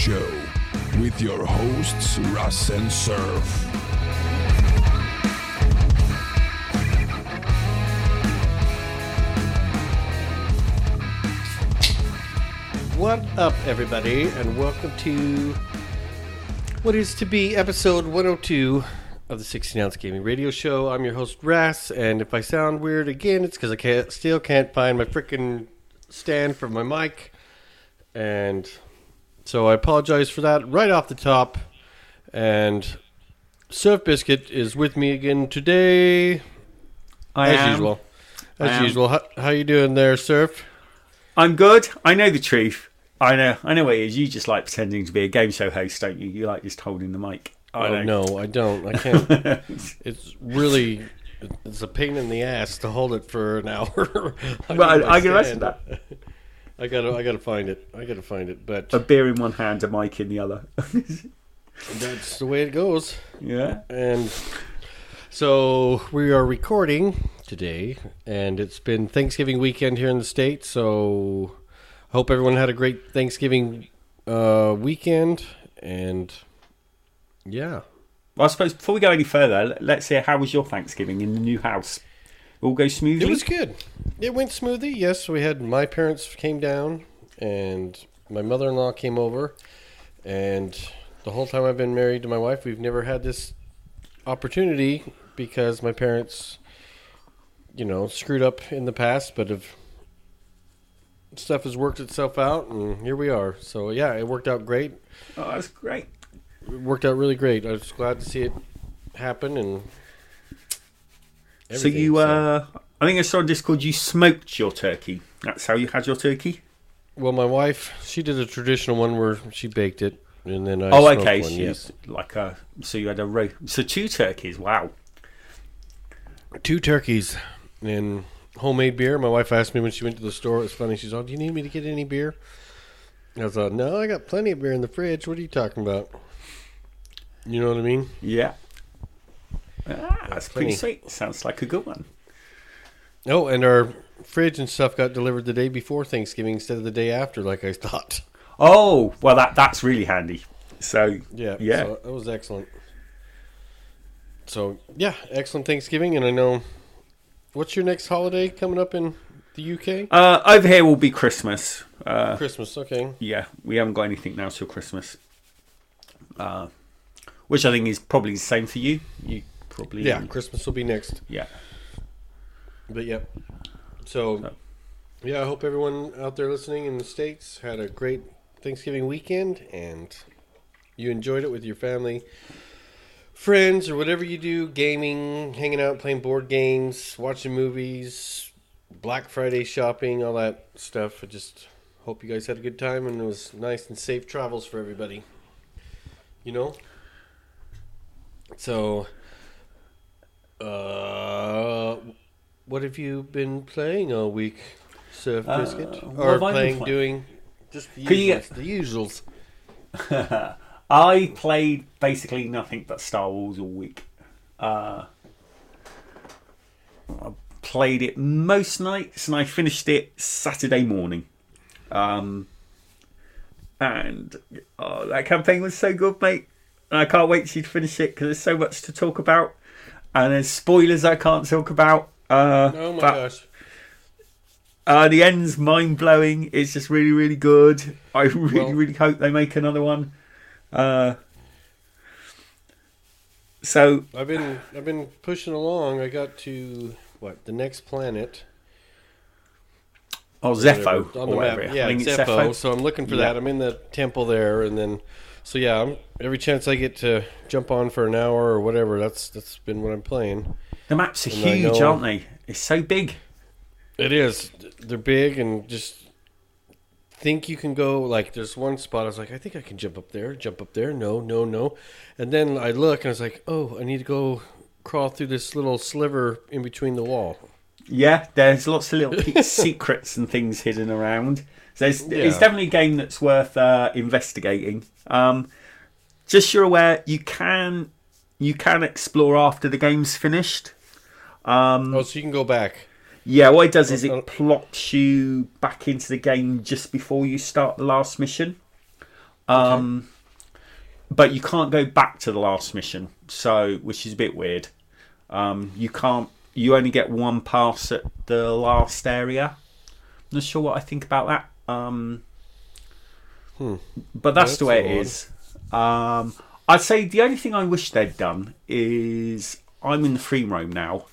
Show with your hosts Russ and Surf. What up, everybody, and welcome to what is to be episode 102 of the 16 Ounce Gaming Radio Show. I'm your host, Russ, and if I sound weird again, it's because I can't, still can't find my freaking stand for my mic, and so I apologize for that right off the top. And Surf Biscuit is with me again today, I as am. usual. As am. usual, how, how you doing there, Surf? I'm good. I know the truth. I know. I know what it is. You just like pretending to be a game show host, don't you? You like just holding the mic. I oh, know. no, I don't. I can't. it's really it's a pain in the ass to hold it for an hour. I Well, my I can imagine stand. that. I gotta, I gotta find it. I gotta find it. But A beer in one hand, a mic in the other. that's the way it goes. yeah. And so we are recording today, and it's been Thanksgiving weekend here in the states. So I hope everyone had a great Thanksgiving uh, weekend. And yeah, Well, I suppose before we go any further, let- let's hear how was your Thanksgiving in the new house? All go smoothly. It was good. It went smoothly. Yes, we had my parents came down and my mother-in-law came over and the whole time I've been married to my wife, we've never had this opportunity because my parents you know, screwed up in the past, but have stuff has worked itself out and here we are. So yeah, it worked out great. Oh, that's great. It worked out really great. I was glad to see it happen and So you, uh, I think I saw on Discord you smoked your turkey. That's how you had your turkey. Well, my wife, she did a traditional one where she baked it, and then I oh, okay. one, yes. like a, so you had a ro- so two turkeys. Wow. Two turkeys and homemade beer. My wife asked me when she went to the store. It was funny. She's like, "Do you need me to get any beer?" I was like, "No, I got plenty of beer in the fridge. What are you talking about?" You know what I mean? Yeah. Ah, that's pretty sweet. Sounds like a good one. Oh, and our fridge and stuff got delivered the day before Thanksgiving instead of the day after, like I thought. Oh, well, that that's really handy. So Yeah, yeah. So that was excellent. So yeah, excellent Thanksgiving, and I know. What's your next holiday coming up in the UK? Uh, over here will be Christmas. Uh, Christmas. Okay. yeah, we haven't got anything now till Christmas. Uh, which I think is probably the same for you. You probably Yeah, Christmas will be next. yeah. But yeah. So, So. yeah, I hope everyone out there listening in the states had a great Thanksgiving weekend and you enjoyed it with your family, friends, or whatever you do, gaming, hanging out, playing board games, watching movies, Black Friday shopping, all that stuff. I just hope you guys had a good time and it was nice and safe travels for everybody. You know? So, uh, what have you been playing all week, Surf Uh, Biscuit? what or playing, play- doing just the usuals? The usuals. I played basically nothing but Star Wars all week. Uh, I played it most nights, and I finished it Saturday morning. Um, and oh, that campaign was so good, mate. And I can't wait for you to finish it because there's so much to talk about, and there's spoilers I can't talk about. Uh, Oh my but- gosh. uh, the end's mind blowing. It's just really, really good. I really, Well- really hope they make another one. Uh, so I've been I've been pushing along. I got to what the next planet oh Zeffo whatever, on the map. Yeah, Zeffo. Zeffo. So I'm looking for Yeah. that. I'm in the temple there, and then so yeah, I'm, every chance I get to jump on for an hour or whatever. That's that's been what I'm playing. The maps are And huge, aren't they? It's so big. It is. They're big and just think you can go like there's one spot I was like I think I can jump up there, jump up there. No, no, no. And then I look and I was like, "Oh, I need to go crawl through this little sliver in between the wall." Yeah, there's lots of little secrets and things hidden around. So it's, it's definitely a game that's worth uh, investigating. Um, just so you're aware, you can you can explore after the game's finished. Um, Oh, so you can go back. Yeah, what it does is Uh, it plops you back into the game just before you start the last mission. Um, but you can't go back to the last mission, so which is a bit weird. Um, you can't. You only get one pass at the last area. I'm Not sure what I think about that. Um, Hmm. But that's That's the way odd. it is. Um, I'd say the only thing I wish they'd done is I'm in the free roam now.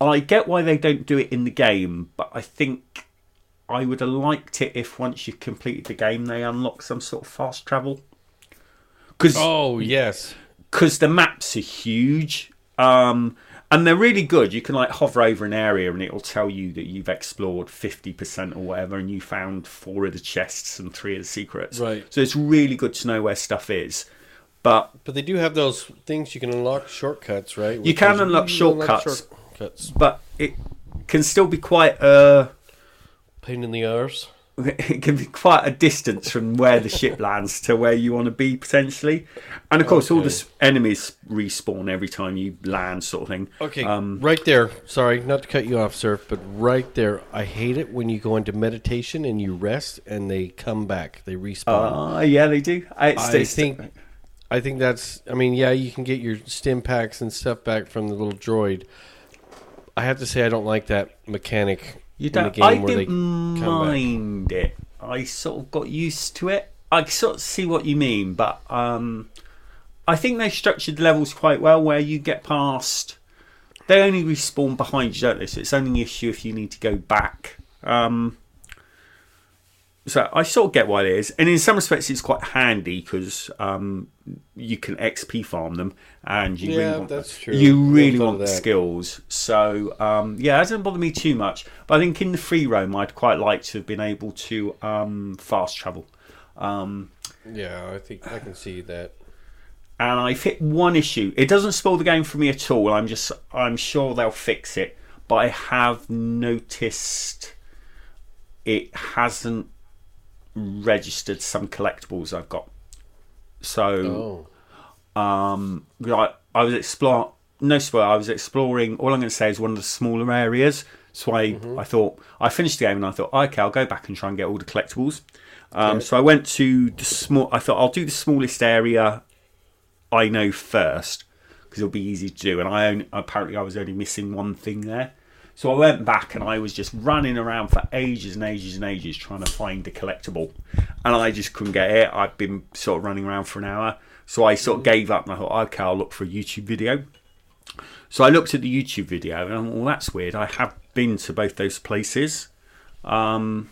I get why they don't do it in the game, but I think I would have liked it if once you've completed the game they unlock some sort of fast travel. Because Oh yes. Because the maps are huge um, and they're really good. You can like hover over an area and it'll tell you that you've explored 50% or whatever and you found four of the chests and three of the secrets. Right. So it's really good to know where stuff is. But But they do have those things you can unlock shortcuts, right? You can unlock you unlock shortcuts. shortcuts. but it can still be quite a Pain in the arse. It can be quite a distance from where the ship lands to where you want to be potentially. And of course all the enemies respawn every time you land sort of thing. Okay, Um, right there. Sorry, not to cut you off, sir, but right there. I hate it when you go into meditation and you rest and they come back. They respawn. Uh, yeah, they do. It's, I it's- think, I think that's. I mean, yeah, you can get your stim packs and stuff back from the little droid. I have to say, I don't like that mechanic you don't. I didn't mind it. I sort of got used to it. I sort of see what you mean, but um, I think they structured the levels quite well. Where you get past, they only respawn behind you, don't they? So it's only an issue if you need to go back. Um, so I sort of get why it is, and in some respects, it's quite handy because um, you can XP farm them, and you Yeah, really want that's true. you really want the skills. So um, yeah, it doesn't bother me too much. But I think in the free roam, I'd quite like to have been able to um, fast travel. Um, Yeah, I think I can see that. and I've hit one issue. It doesn't spoil the game for me at all. I'm just I'm sure they'll fix it. But I have noticed it hasn't registered some collectibles I've got. So Oh, um, I, I was explore no spoil. I was exploring. All I'm going to say is one of the smaller areas. So I, I thought I finished the game and I thought, okay, I'll go back and try and get all the collectibles. Um, Okay. So I went to the small. I thought I'll do the smallest area I know first because it'll be easy to do. And I apparently I was only missing one thing there. So I went back and I was just running around for ages and ages and ages trying to find the collectible, and I just couldn't get it. I'd been sort of running around for an hour, so I sort of gave up and I thought, okay, I'll look for a YouTube video. So I looked at the YouTube video and I thought, well, that's weird. I have been to both those places, um,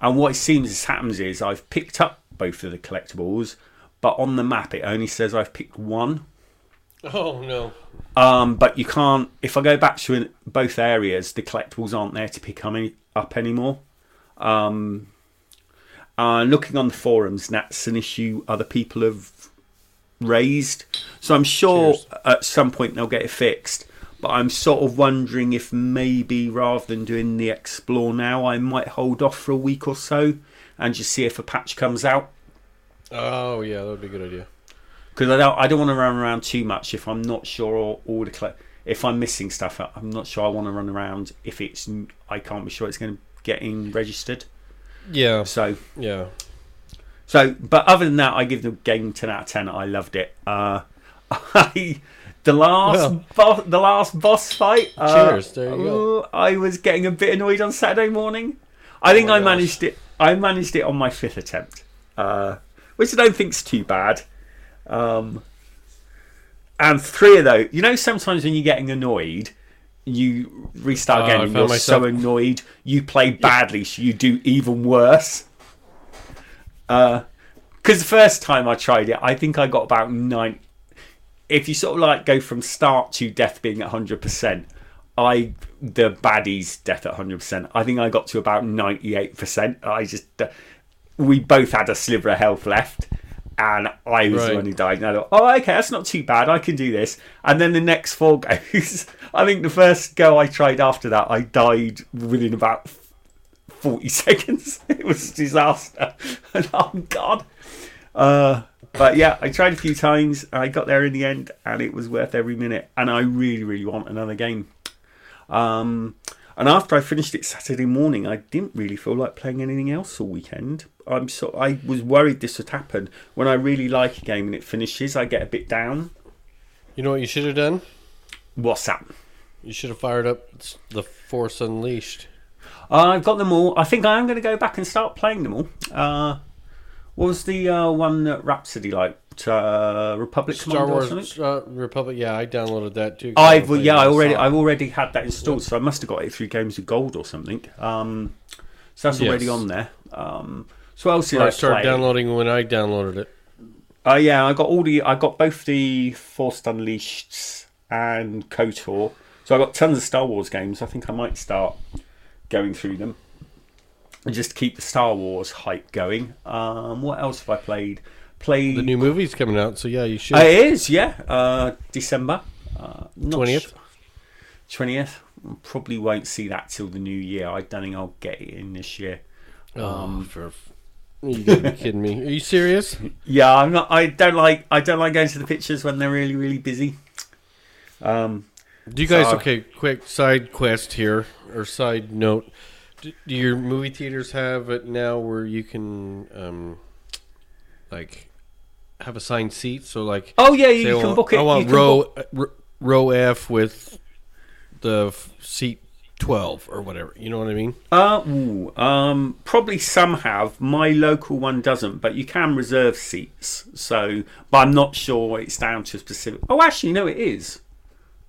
and what it seems as happens is I've picked up both of the collectibles, but on the map it only says I've picked one. Oh no. Um, but you can't. If I go back to in both areas, the collectibles aren't there to pick any, up anymore. Um, uh, looking on the forums, that's an issue other people have raised. So I'm sure Cheers. at some point they'll get it fixed. But I'm sort of wondering if maybe rather than doing the explore now, I might hold off for a week or so and just see if a patch comes out. Oh yeah, that would be a good idea. Because I don't I don't want to run around too much if I'm not sure all, all the if I'm missing stuff I'm not sure I want to run around if it's I can't be sure it's going to get in registered. Yeah, so yeah. so but other than that I give the game 10 out of 10 I loved it. Uh I the last bo- the last boss fight uh, Cheers, there you go. uh, I was getting a bit annoyed on Saturday morning. I think Oh my I gosh. managed it I managed it on my fifth attempt. Uh which I don't think's too bad um, and three of those, you know, sometimes when you're getting annoyed, you restart Oh, again you're so annoyed, you play badly, so you do even worse. Because the first time I tried it, I think I got about nine. If you sort of like go from start to death being at 100%, I the baddies death at 100%. I think I got to about 98%. I just we both had a sliver of health left, and I was the Right. one who died. And I thought, oh, okay, that's not too bad. I can do this. And then the next four goes. I think the first go I tried after that, I died within about 40 seconds. It was a disaster. And, oh, God. Uh, but yeah, I tried a few times. I got there in the end, and it was worth every minute. And I really, really want another game. Um, And after I finished it Saturday morning, I didn't really feel like playing anything else all weekend. I'm so I was worried this would happen. When I really like a game and it finishes, I get a bit down. You know what you should have done? What's that? You should have fired up the Force Unleashed. Uh, I've got them all. I think I am going to go back and start playing them all. Uh, what was the uh, one that Rhapsody liked? Uh, Republic Star Commando or something? Wars uh, Republic. Yeah, I downloaded that too. I've yeah, I already I've already had that installed, so I must have got it through Games of Gold or something. Um, so that's already Yes. on there. Um, so what else did I I started play? downloading when I downloaded it. Oh yeah, I got all the I got both the Force Unleashed and KOTOR. So I got tons of Star Wars games. I think I might start going through them and just keep the Star Wars hype going. Um, what else have I played? Played The new movie's coming out, so yeah, you should. Uh, it is yeah, uh, December uh, Twentieth. twentieth. Probably won't see that till the new year. I don't think I'll get it in this year. Um, for you gotta be kidding me? Are you serious? Yeah, I'm not. I don't like. I don't like going to the pictures when they're really, really busy. Um, Do you guys? So- okay, quick side quest here or side note. Do, do your movie theaters have it now where you can, um, like, have assigned seats? So like, oh yeah, you say, can well, book it. I you want row book- uh, r- row F with the f- seat twelve or whatever. You know what I mean? Uh, ooh, um, probably some have. My local one doesn't, but you can reserve seats. So, but I'm not sure it's down to a specific. Oh, actually, no, it is.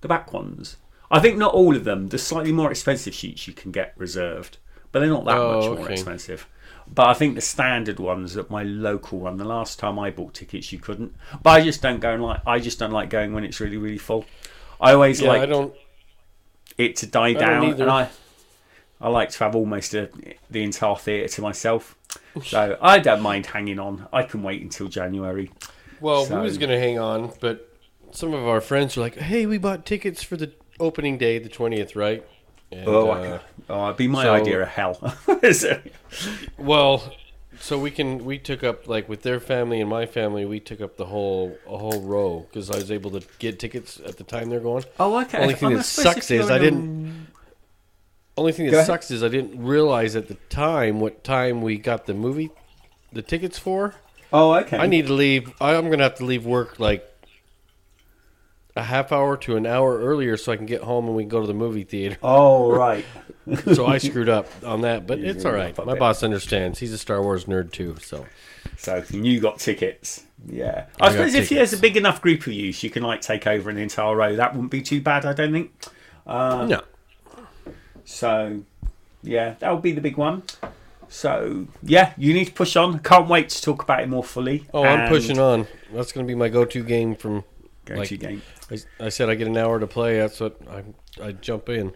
The back ones. I think not all of them. The slightly more expensive seats you can get reserved, but they're not that Oh, much more expensive. But I think the standard ones at my local one, the last time I bought tickets, you couldn't. But I just don't go and like. I just don't like going when it's really, really full. I always Yeah, like I don't. it to die don't down, and I I like to have almost a, the entire theatre to myself. So I don't mind hanging on. I can wait until January. Well, So- we was gonna hang on, but some of our friends were like, "Hey, we bought tickets for the opening day, the twentieth, right?" And, Oh, I uh, oh, it'd be my so- idea of hell. Well, so we can we took up like with their family and my family, we took up the whole a whole row because I was able to get tickets at the time they're going. oh, okay. Only thing I'm that not supposed to sucks is I didn't- Only thing that sucks is I didn't realize at the time what time we got the movie, the tickets for. Oh, okay. I need to leave. I'm gonna have to leave work like a half hour to an hour earlier so I can get home and we can go to the movie theater. Oh, right. So I screwed up on that, but You it's all right. My bit. boss understands. He's a Star Wars nerd too. So So you got tickets. Yeah. I I, suppose if there's a big enough group of you, you can like take over an entire row. That wouldn't be too bad, I don't think. Uh, no, So, yeah, that would be the big one. So, yeah, you need to push on. Can't wait to talk about it more fully. oh, I'm pushing on. That's gonna be my go-to game from. Go like- game. I, I said I get an hour to play. That's what I I jump in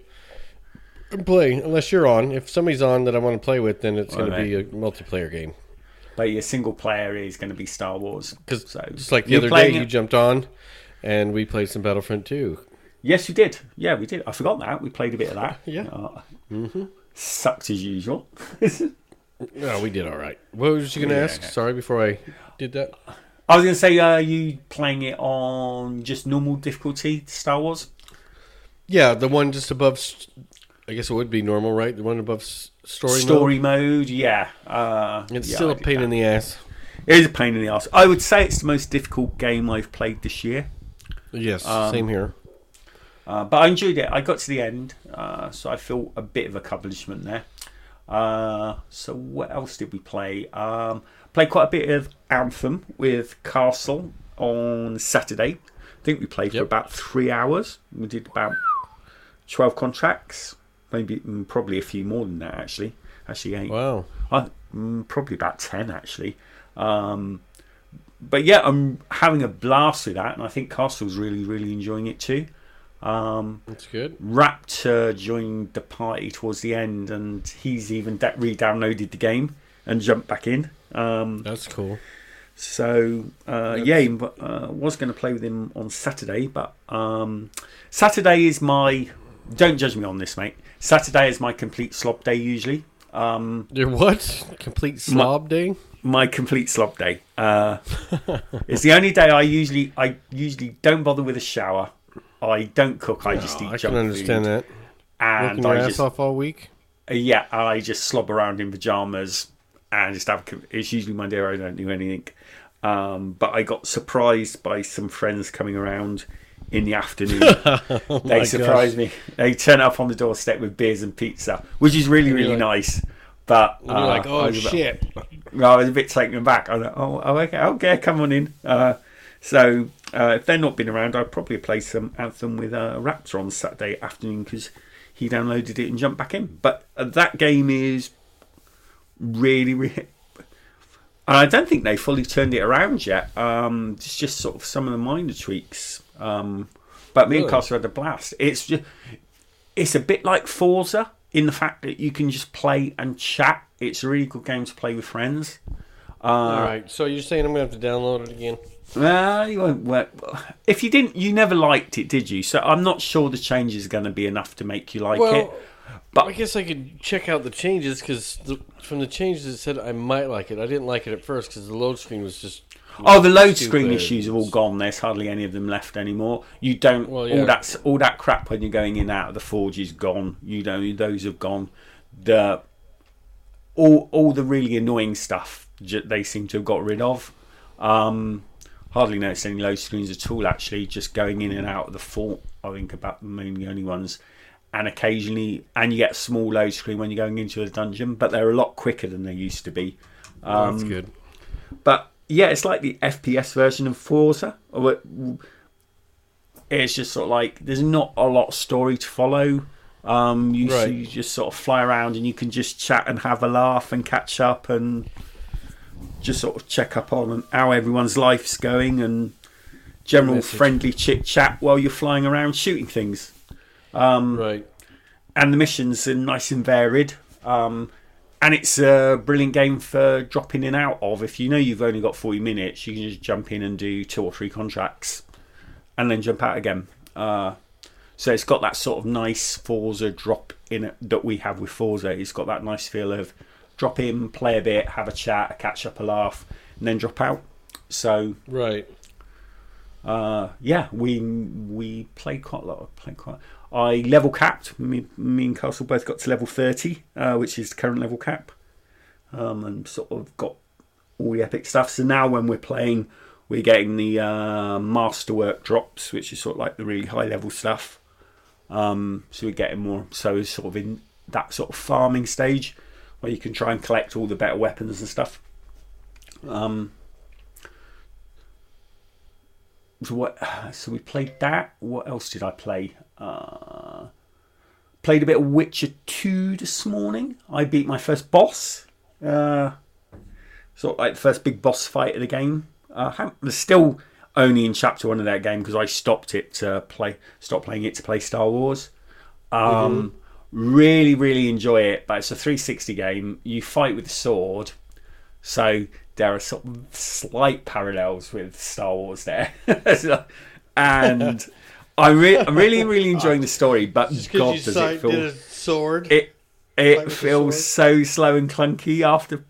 and play. Unless you're on. If somebody's on that I want to play with, then it's All gonna be a multiplayer game. But your single player is going to be Star Wars. Because So, just like the other day, playing you jumped on, and we played some Battlefront 2. Yes, you did. Yeah, we did. I forgot that. We played a bit of that. Yeah. Uh, Sucked as usual. No, we did all right. What was you going to Yeah, ask? Sorry, before I did that. I was going to say, are you playing it on just normal difficulty, Star Wars? Yeah, the one just above. I guess it would be normal, right? The one above story. Story mode, yeah. Uh, It's yeah, still a pain that. in the ass. It is a pain in the ass. I would say it's the most difficult game I've played this year. Yes, Um, same here. Uh, but I enjoyed it. I got to the end, uh, so I feel a bit of accomplishment there. Uh, so what else did we play? Um, played quite a bit of Anthem with Castle on Saturday. I think we played for about three hours. We did about twelve contracts, maybe mm, probably a few more than that actually. Actually, eight. Wow. I, mm, probably about 10 actually. Um, but yeah, I'm having a blast with that, and I think Castle's really, really enjoying it too. Um, That's good. Raptor joined the party towards the end, and he's even da- re downloaded the game and jumped back in. Um, That's cool. so uh, yeah, uh, was going to play with him on Saturday, but um, Saturday is my. Don't judge me on this, mate. Saturday is my complete slob day usually. Um, Your what? Complete slob day? my complete slob day. Uh, it's the only day I usually I usually don't bother with a shower. I don't cook. I just Oh, eat I can understand food. that. and Working your I ass just off all week. yeah, I just slob around in pajamas and just have. It's usually Monday day I don't do anything. Um, but I got surprised by some friends coming around in the afternoon. Oh they surprised me. They turn up on the doorstep with beers and pizza, which is really really like- nice. But you're uh, like, oh was a bit- shit. I was a bit taken aback. I was like, oh, oh, okay, okay, come on in. Uh, so uh, if they're not been around, I'd probably play some anthem with uh, Raptor on Saturday afternoon because he downloaded it and jumped back in. But uh, that game is really, really. And I don't think they fully turned it around yet. Um, it's just sort of some of the minor tweaks. Um, but me and Really? Castle had a blast. It's just, it's a bit like Forza in the fact that you can just play and chat. It's a really good game to play with friends. Uh, all right. So you're saying I'm gonna have to download it again? well, you won't work. If you didn't, you never liked it, did you? So I'm not sure the change is going to be enough to make you like well, it. But I guess I could check out the changes because from the changes it said I might like it. I didn't like it at first because the load screen was just. oh, the load stupid. screen issues are all gone. There's hardly any of them left anymore. You don't Well, yeah. all that all that crap when you're going in and out of the forge is gone. You know those have gone. The all all the really annoying stuff they seem to have got rid of. Um, hardly noticed any load screens at all. Actually, just going in and out of the fort. I think about the only ones. And occasionally, and you get a small load screen when you're going into a dungeon, but they're a lot quicker than they used to be. Oh, that's good. But yeah, it's like the FPS version of Forza. Or It's just sort of like there's not a lot of story to follow. Um, you, Right. you just sort of fly around and you can just chat and have a laugh and catch up and just sort of check up on how everyone's life's going and general friendly chit chat while you're flying around shooting things Um, Right. and the missions are nice and varied. Um, and it's a brilliant game for dropping in and out of. If you know you've only got 40 minutes, you can just jump in and do two or three contracts and then jump out again. Uh, so it's got that sort of nice Forza drop in it that we have with Forza. It's got that nice feel of drop in, play a bit, have a chat, catch up, a laugh, and then drop out. So Right. uh, yeah, we we played quite a lot. Played quite. I level capped. Me, me and Castle both got to level thirty, uh, which is the current level cap, um, and sort of got all the epic stuff. So now when we're playing, we're getting the uh, masterwork drops, which is sort of like the really high level stuff. Um, so we're getting more. So it's sort of in that sort of farming stage where you can try and collect all the better weapons and stuff. Um, so what? So we played that. What else did I play? Uh, played a bit of Witcher Two this morning. I beat my first boss. Uh, sort of like the first big boss fight of the game. Uh, I'm still only in chapter one of that game because I stopped it to play. Stopped playing it to play Star Wars. Um, Really, really enjoy it. But it's a 360 game. You fight with a sword. So there are sort of slight parallels with Star Wars there, and I re- I'm really, really enjoying the story. But God, does it feel sword. it it feels so slow and clunky after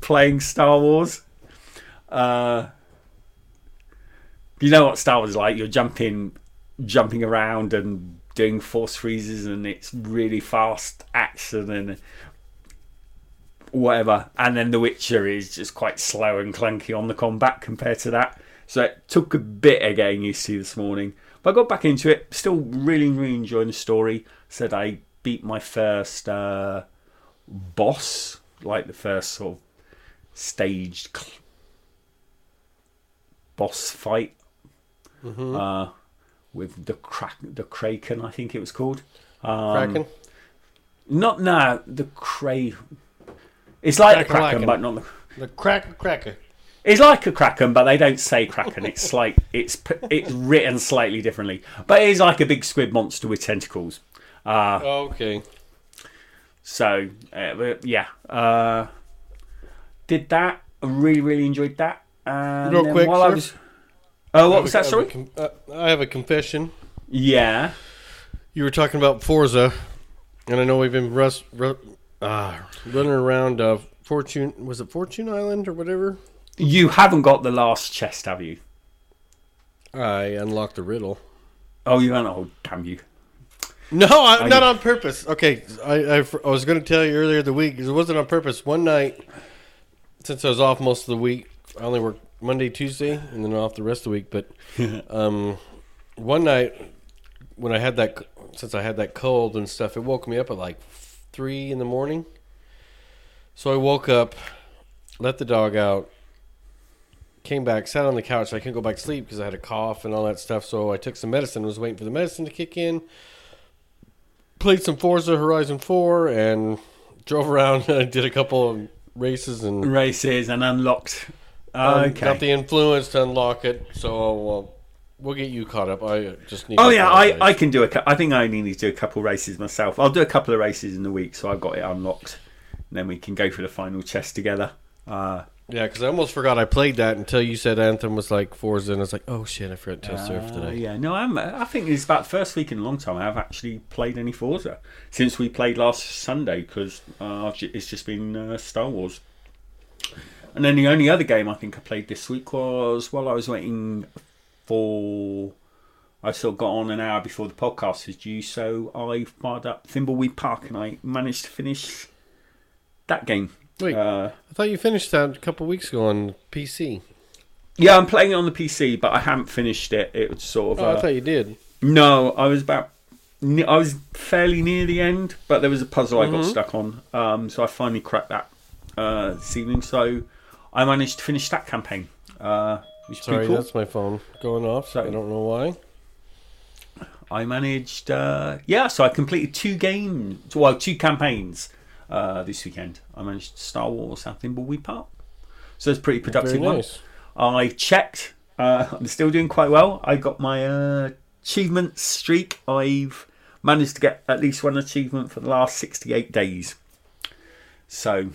playing Star Wars. Uh, you know what Star Wars is like? You're jumping, jumping around and doing force freezes, and it's really fast action and whatever. And then The Witcher is just quite slow and clunky on the combat compared to that. So it took a bit of getting used to this morning. But I got back into it. Still really, really enjoying the story. Said I beat my first uh, boss, like the first sort of staged cl- boss fight uh, with the crack, the Kraken, I think it was called. Um, Kraken. Not no, the Cray. It's like the Kraken, but not the. The cracker cracker. It's like a kraken, but they don't say kraken. It's like it's it's written slightly differently, but it is like a big squid monster with tentacles. Uh, Okay. so uh, yeah, uh, did that. I really really enjoyed that. And Real quick, while I was, oh, what have was a- that? I have com- uh, I have a confession. Yeah. You were talking about Forza, and I know we've been rust, ru- ah, running around uh, Fortune. Was it Fortune Island or whatever? You haven't got the last chest, have you? I unlocked the riddle. Oh, you haven't. Oh, damn you! No, I, I- not on purpose. Okay, I, I, I was going to tell you earlier the week it wasn't on purpose. One night, since I was off most of the week, I only worked Monday, Tuesday, and then off the rest of the week. But um, one night when I had that, since I had that cold and stuff, it woke me up at like three in the morning. So I woke up, let the dog out, came back, sat on the couch. I couldn't go back to sleep because I had a cough and all that stuff. So I took some medicine. Was waiting for the medicine to kick in. Played some Forza Horizon Four and drove around. I did a couple of races and Races and unlocked. um, okay. got the influence to unlock it. So well, we'll get you caught up. I just need. Oh yeah, I. I can do a. I think I only need to do a couple races myself. I'll do a couple of races in the week, so I've got it unlocked. And then we can go for the final chest together. Uh, yeah, because I almost forgot I played that until you said Anthem was like Forza, and I was like, oh shit, I forgot to surf uh, today. yeah, no, I'm. I think it's about the first week in a long time I've actually played any Forza since we played last Sunday because uh, it's just been uh, Star Wars. And then the only other game I think I played this week was while I was waiting for. I sort of got on an hour before the podcast was due, so I fired up Thimbleweed Park and I managed to finish that game. Wait, Uh, I thought you finished that a couple weeks ago on PC. yeah, I'm playing it on the PC, but I haven't finished it. It was sort of. Oh, uh, I thought you did. No, I was about. I was fairly near the end, but there was a puzzle I got Mhm. stuck on. Um, so I finally cracked that uh, this evening. So I managed to finish that campaign. Uh, which Sorry, cool. that's my phone going off. So, I don't know why. I managed. Uh, yeah, so I completed two games. Well, two campaigns uh, this weekend. I managed Star Wars and Thimbleweed Park. So it's pretty productive Very one. I checked. Uh, I'm still doing quite well. I got my uh, achievement streak. I've managed to get at least one achievement for the last 68 days. So,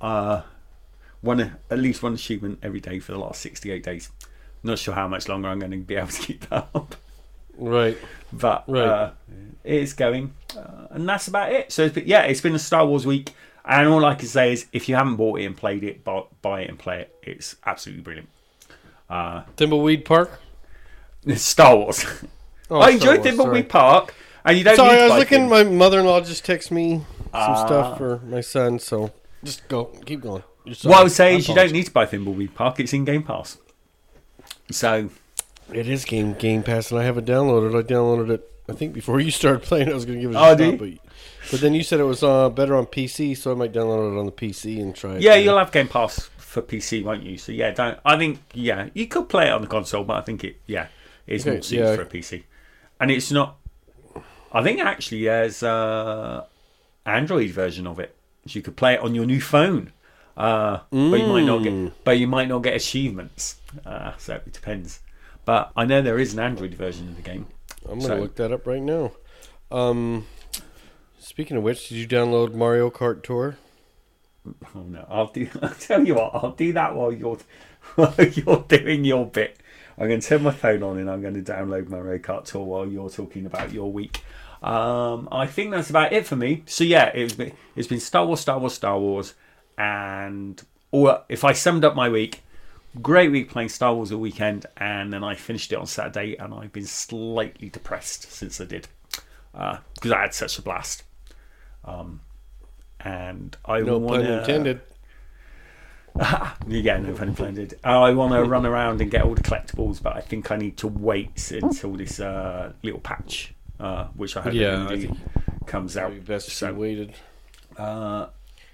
uh, one at least one achievement every day for the last 68 days. Not sure how much longer I'm going to be able to keep that up, Right. but Right. uh, it's going, uh, and that's about it. So, it's been, yeah, it's been a Star Wars week, and all I can say is, if you haven't bought it and played it, buy, buy it and play it. It's absolutely brilliant. Uh, Thimbleweed Park. Star Wars. Oh, I Star enjoyed Wars, Thimbleweed Park, and you don't. Sorry, need I was looking. things. My mother-in-law just texted me some Ah. stuff for my son. So just go, keep going. What I would sorry. say is, you don't need to buy Thimbleweed Park. It's in Game Pass. So It is Game Game Pass, and I have it downloaded. I downloaded it. I think before you started playing, I was going to give it a Oh, shot, but, but then you said it was uh, better on PC, so I might download it on the PC and try. it yeah, you'll have Game Pass for PC, won't you? So yeah, don't. I think yeah, you could play it on the console, but I think it yeah, it's Okay, more suited yeah. for a PC, and it's not. I think actually there's a Android version of it, so you could play it on your new phone. Uh, but you might not Mm. get, but you might not get achievements. Uh, so it depends. But I know there is an Android version of the game. I'm going to so- look that up right now. Um, speaking of which, did you download Mario Kart Tour? Oh no! I'll do. I'll tell you what. I'll do that while you're while you're doing your bit. I'm going to turn my phone on and I'm going to download Mario Kart Tour while you're talking about your week. Um, I think that's about it for me. So yeah, it's been it's been Star Wars, Star Wars, Star Wars, and or if I summed up my week, great week playing Star Wars all weekend, and then I finished it on Saturday, and I've been slightly depressed since I did because I had such a blast. Um, and I No wanna, pun intended. yeah, no pun intended. I want to run around and get all the collectibles, but I think I need to wait until this uh, little patch, uh, which I hope Yeah, I comes out. Best So, waited. uh,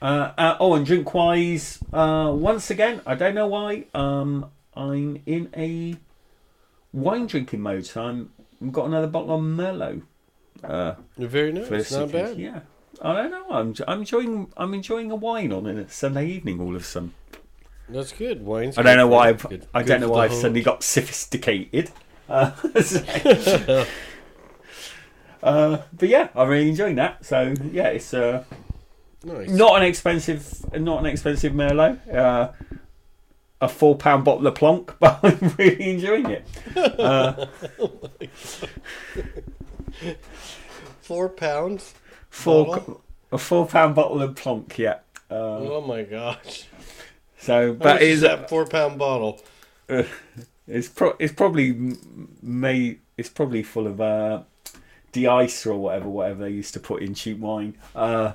uh, uh, oh, and drink wise, uh, once again, I don't know why. Um, I'm in a wine drinking mode, so I'm I've got another bottle of Merlot. Uh, Very nice. Not bad. Yeah, I don't know. I'm I'm enjoying I'm enjoying a wine on a Sunday evening all of a sudden. That's good. Wine's I don't good know why I've, good- I don't know why I've suddenly got sophisticated. Uh, so- uh, but yeah, I'm really enjoying that. So yeah, it's uh, Nice. not an expensive, not an expensive Merlot. Uh, a four pound bottle of Plonk, but I'm really enjoying it. Uh, Four pounds. four, Bottle? a four pound bottle of Plonk, yeah. Uh, Oh my gosh. so, but is is that four pound bottle? It's pro- it's probably m- made. It's probably full of uh, de-icer or whatever, whatever they used to put in cheap wine. Uh,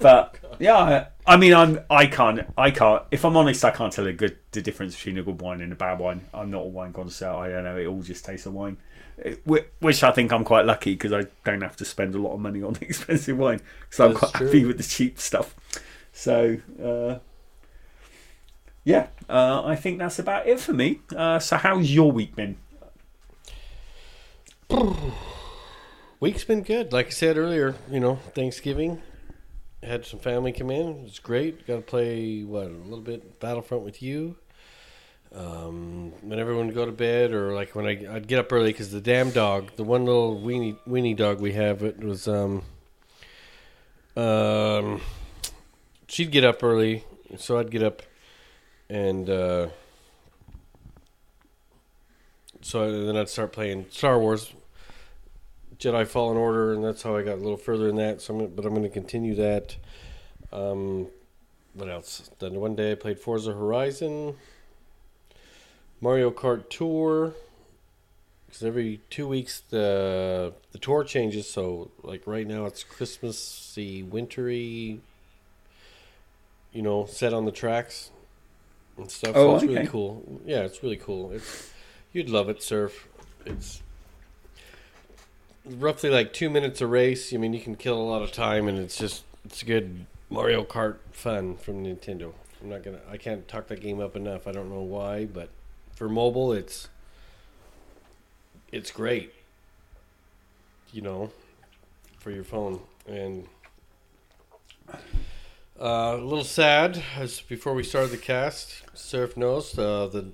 but yeah, I, I mean, I'm I can't I can't. If I'm honest, I can't tell a good the difference between a good wine and a bad wine. I'm not a wine connoisseur. I don't know. It all just tastes of wine. It- which I think I'm quite lucky because I don't have to spend a lot of money on expensive wine. So I'm quite true. happy with the cheap stuff. So uh, yeah, uh, I think that's about it for me. Uh, so how's your week been? Week's been good. Like I said earlier, you know, Thanksgiving. Had some family come in. It was great. Got to play, what, a little bit Battlefront with you. Um, when everyone would go to bed, or like when I, I'd get up early because the damn dog, the one little weenie, weenie dog we have, it was, um, um, she'd get up early. So I'd get up and, uh, so then I'd start playing Star Wars Jedi Fallen Order, and that's how I got a little further in that. So, I'm, gonna- but I'm going to continue that. Um, what else? Then one day I played Forza Horizon, Mario Kart Tour. Because every two weeks the the tour changes. So like right now it's Christmassy, wintry. You know, set on the tracks and stuff. Oh, so it's okay. really cool. Yeah, it's really cool. It's you'd love it, Surf. It's roughly like two minutes a race. I mean, you can kill a lot of time, and it's just it's good Mario Kart fun from Nintendo. I'm not gonna, I can't talk that game up enough. I don't know why, but for mobile, it's it's great. You know, for your phone, and uh, a little sad as before we started the cast. Surf knows uh, the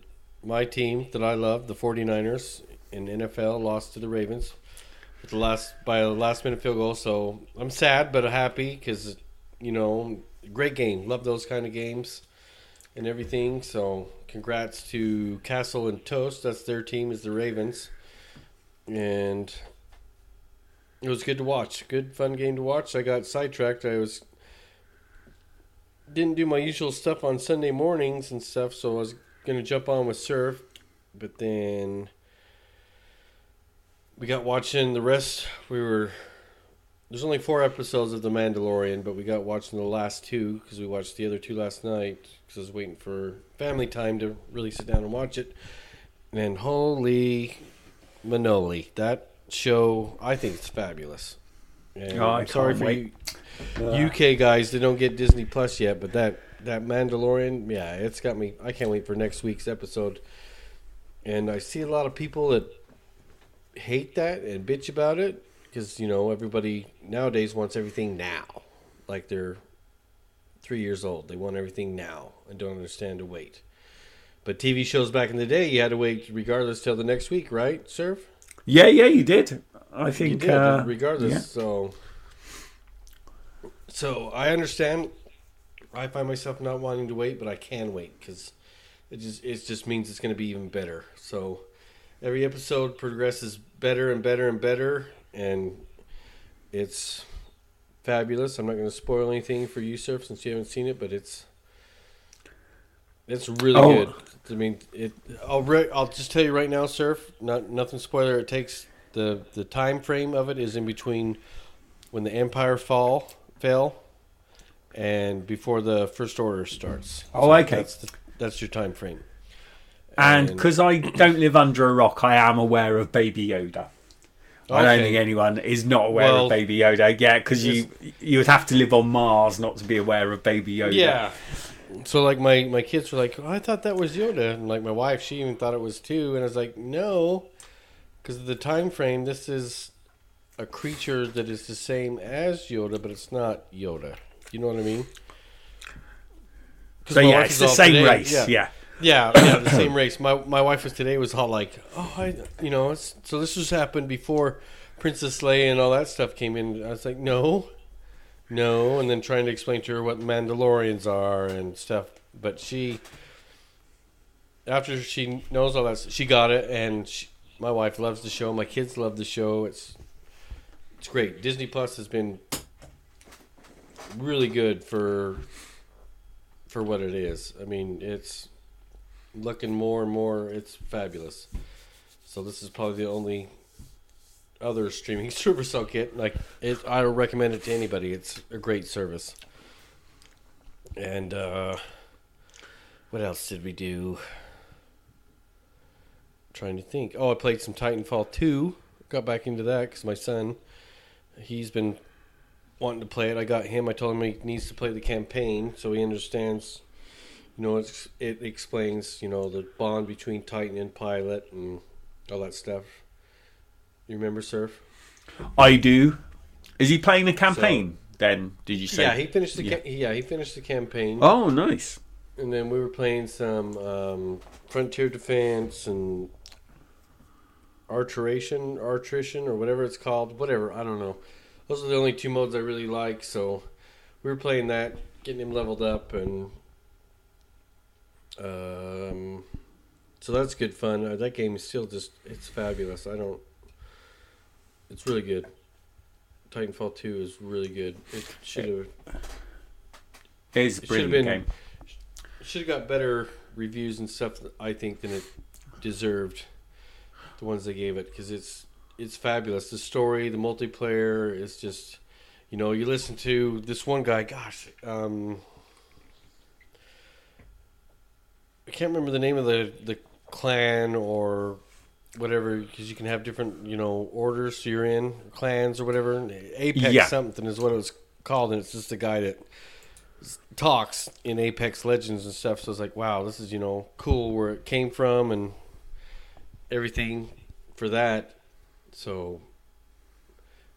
my team that I love, the 49ers in NFL, lost to the Ravens the last by a last minute field goal. So I'm sad but happy because you know great game. Love those kind of games and everything. So congrats to Castle and Toast. That's their team is the Ravens, and it was good to watch. Good fun game to watch. I got sidetracked. I was didn't do my usual stuff on Sunday mornings and stuff, so I was gonna jump on with surf, but then we got watching the rest. We were there's only four episodes of The Mandalorian, but we got watching the last two because we watched the other two last night because I was waiting for family time to really sit down and watch it. And holy manoli, that show I think it's fabulous. And Oh, I'm sorry for wait. you UK guys that don't get Disney Plus yet, but that that Mandalorian, yeah, it's got me. I can't wait for next week's episode. And I see a lot of people that hate that and bitch about it because you know everybody nowadays wants everything now, like they're three years old. They want everything now and don't understand to wait. But TV shows back in the day, you had to wait regardless till the next week, right, Surf? Yeah, yeah, you did. I You think did, uh, regardless. yeah. So, so I understand. I find myself not wanting to wait, but I can wait because it just it just means it's going to be even better. So, every episode progresses better and better and better, and it's fabulous. I'm not going to spoil anything for you, Surf, since you haven't seen it, but it's it's really Oh. good. I mean, it. I'll re- I'll just tell you right now, Surf. Not nothing spoiler. It takes the the time frame of it is in between when the Empire fall fell and before the First Order starts. Oh, okay. That's the, that's your time frame. And because I don't live under a rock, I am aware of Baby Yoda. I don't think anyone is not aware Well, of Baby Yoda. Yeah, because you you would have to live on Mars not to be aware of Baby Yoda. Yeah. So like my my kids were like, oh, I thought that was Yoda, and like my wife, she even thought it was too, and I was like, no, because of the time frame. This is a creature that is the same as Yoda, but it's not Yoda. You know what I mean? 'Cause So my yeah, wife it's is the same today- race. Yeah. Yeah. Yeah, the same race. My my wife was today was all like, oh, I, you know, it's, so this was happened before Princess Leia and all that stuff came in. I was like, no, no, and then trying to explain to her what Mandalorians are and stuff. But she, after she knows all that, she got it, and she, my wife loves the show. My kids love the show. It's it's great. Disney Plus has been really good for for what it is. I mean, it's looking more and more. It's fabulous. So this is probably the only other streaming service I'll get. Like, it, I recommend it to anybody. It's a great service. And uh, what else did we do? trying to think. Oh, I played some Titanfall 2. Got back into that because my son, he's been wanting to play it. I got him. I told him he needs to play the campaign so he understands. You know, it's, it explains you know the bond between Titan and pilot and all that stuff. You remember Surf? I do. Is he playing the campaign then? Did you say? Yeah, he finished the Yeah. Ca- yeah he finished the campaign. Oh, nice. And then we were playing some um, Frontier Defense and Archeration, Artrition, or whatever it's called. Whatever, I don't know. Those are the only two modes I really like. So we were playing that, getting him leveled up, and um, so that's good fun. Uh, that game is still just it's fabulous. I don't. It's really good. Titanfall Two is really good. It should have a It should've brilliant been- game. should have got better reviews and stuff. I think than it deserved. The ones they gave it because it's it's fabulous. The story, the multiplayer is just, you know, you listen to this one guy. Gosh, um, I can't remember the name of the the clan or whatever because you can have different you know orders so you're in clans or whatever. Apex Yeah. something is what it was called, and it's just a guy that talks in Apex Legends and stuff. So it's like, wow, this is you know cool where it came from and everything for that. So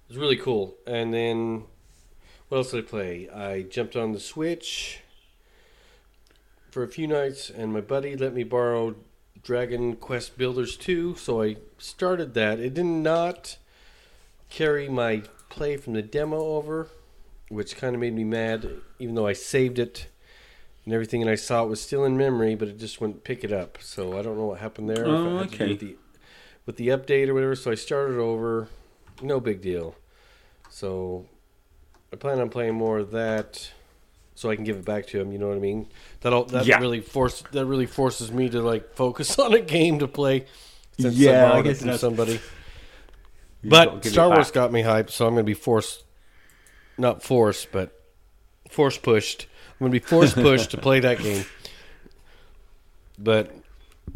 it's really cool. And then what else did I play? I jumped on the Switch for a few nights, and my buddy let me borrow Dragon Quest Builders 2, so I started that. It did not carry my play from the demo over, which kind of made me mad, even though I saved it and everything, and I saw it was still in memory, but it just wouldn't pick it up. So I don't know what happened there. if Oh, it had to oh, do okay. With the, with the update or whatever, so I started over. No big deal. So I plan on playing more of that, so I can give it back to him. You know what I mean? That'll that Yeah. really force that really forces me to like focus on a game to play. Since Yeah, I guess from somebody. You've got to But Star Wars got me hyped, so I'm going to be forced, not forced, but force pushed. I'm going to be force pushed to play that game. But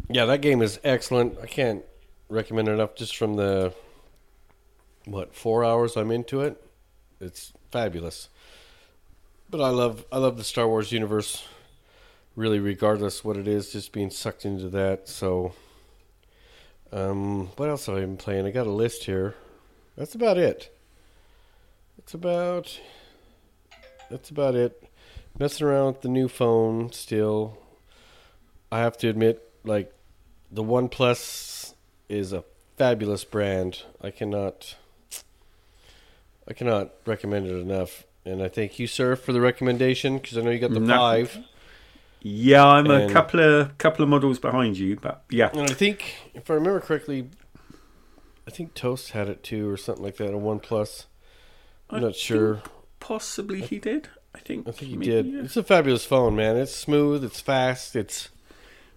yeah, that game is excellent. I can't recommend it enough. Just from the what four hours I'm into it, it's fabulous. But I love I love the Star Wars universe. Really, regardless what it is, just being sucked into that. So, um, what else have I been playing? I got a list here. That's about it. That's about. That's about it. Messing around with the new phone still. I have to admit, like, the OnePlus is a fabulous brand. I cannot. I cannot recommend it enough. And I thank you, sir, for the recommendation because I know you got the No. five. Yeah, I'm a couple of couple of models behind you, but yeah. And I think, if I remember correctly, I think Toast had it too, or something like that. A OnePlus. I'm I not sure. Possibly he did. I think. I think he maybe, did. yeah. It's a fabulous phone, man. It's smooth. It's fast. It's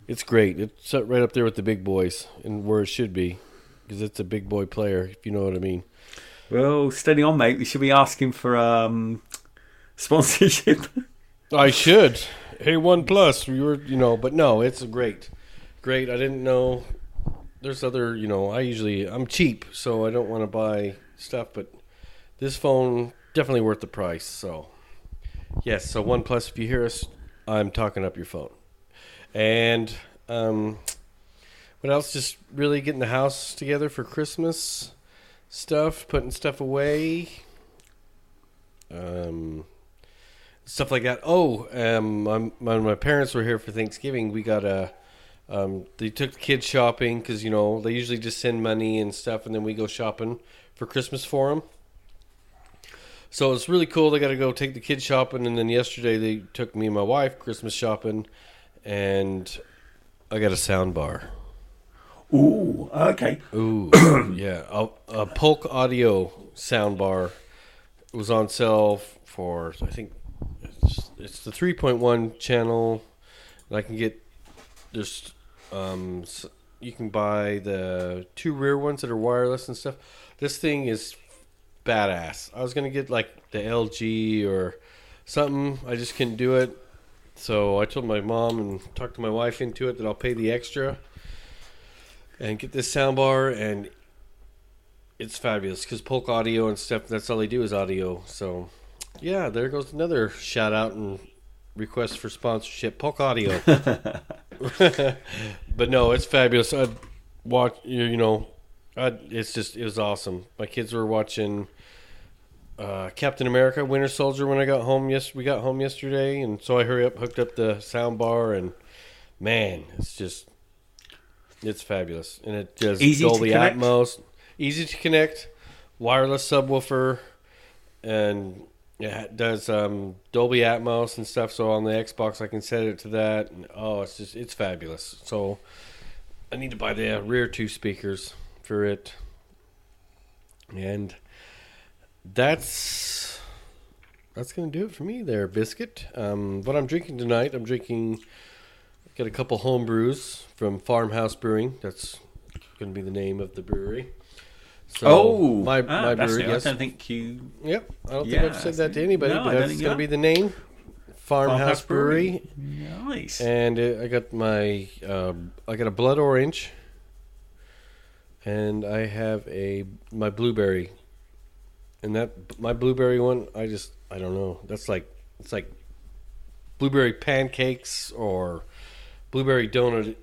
it's great. It's right up there with the big boys, and where it should be, because it's a big boy player. If you know what I mean. Well, steady on, mate. We should be asking for um, sponsorship. I should. Hey, OnePlus, you were, you know, but no, it's great, great. I didn't know. There's other, you know. I usually I'm cheap, so I don't want to buy stuff, but this phone definitely worth the price. So, yes. So OnePlus, if you hear us, I'm talking up your phone. And um, what else? Just really getting the house together for Christmas stuff, putting stuff away. Um, stuff like that. Oh, um, my, parents were here for Thanksgiving, we got a. Um, they took the kids shopping because you know they usually just send money and stuff, and then we go shopping for Christmas for them. So it's really cool. They got to go take the kids shopping, and then yesterday they took me and my wife Christmas shopping, and I got a sound bar. Ooh, okay. Ooh, yeah, a, a Polk Audio soundbar was on sale for I think it's, it's the 3.1 channel, and I can get there's um, you can buy the two rear ones that are wireless and stuff. This thing is badass. I was gonna get like the LG or something. I just couldn't do it. So I told my mom and talked to my wife into it that I'll pay the extra and get this soundbar and it's fabulous because Polk Audio and stuff. That's all they do is audio. So yeah, there goes another shout out and request for sponsorship. Polk Audio. but no, it's fabulous. I watch you you know, I, it's just it was awesome. My kids were watching uh, Captain America: Winter Soldier when I got home. Yes, we got home yesterday, and so I hurry up, hooked up the sound bar, and man, it's just it's fabulous, and it does Easy Dolby? Atmos, easy to connect, wireless subwoofer, and yeah, it does um, Dolby Atmos and stuff. So on the Xbox, I can set it to that, and oh, it's just it's fabulous. So I need to buy the rear two speakers for it, and that's that's gonna do it for me there, biscuit. Um, what I'm drinking tonight, I'm drinking. Got a couple home brews from Farmhouse Brewing. That's gonna be the name of the brewery. So oh, my ah, my brewery. Yes. I don't think you. Yep. I don't Yeah, think I've said that to anybody, no, but don't that's gonna be the name. Farmhouse, Farmhouse Brewery. Nice. And uh, I got my uh, I got a blood orange, and I have a my blueberry, and that my blueberry one I just I don't know that's like it's like blueberry pancakes or blueberry donut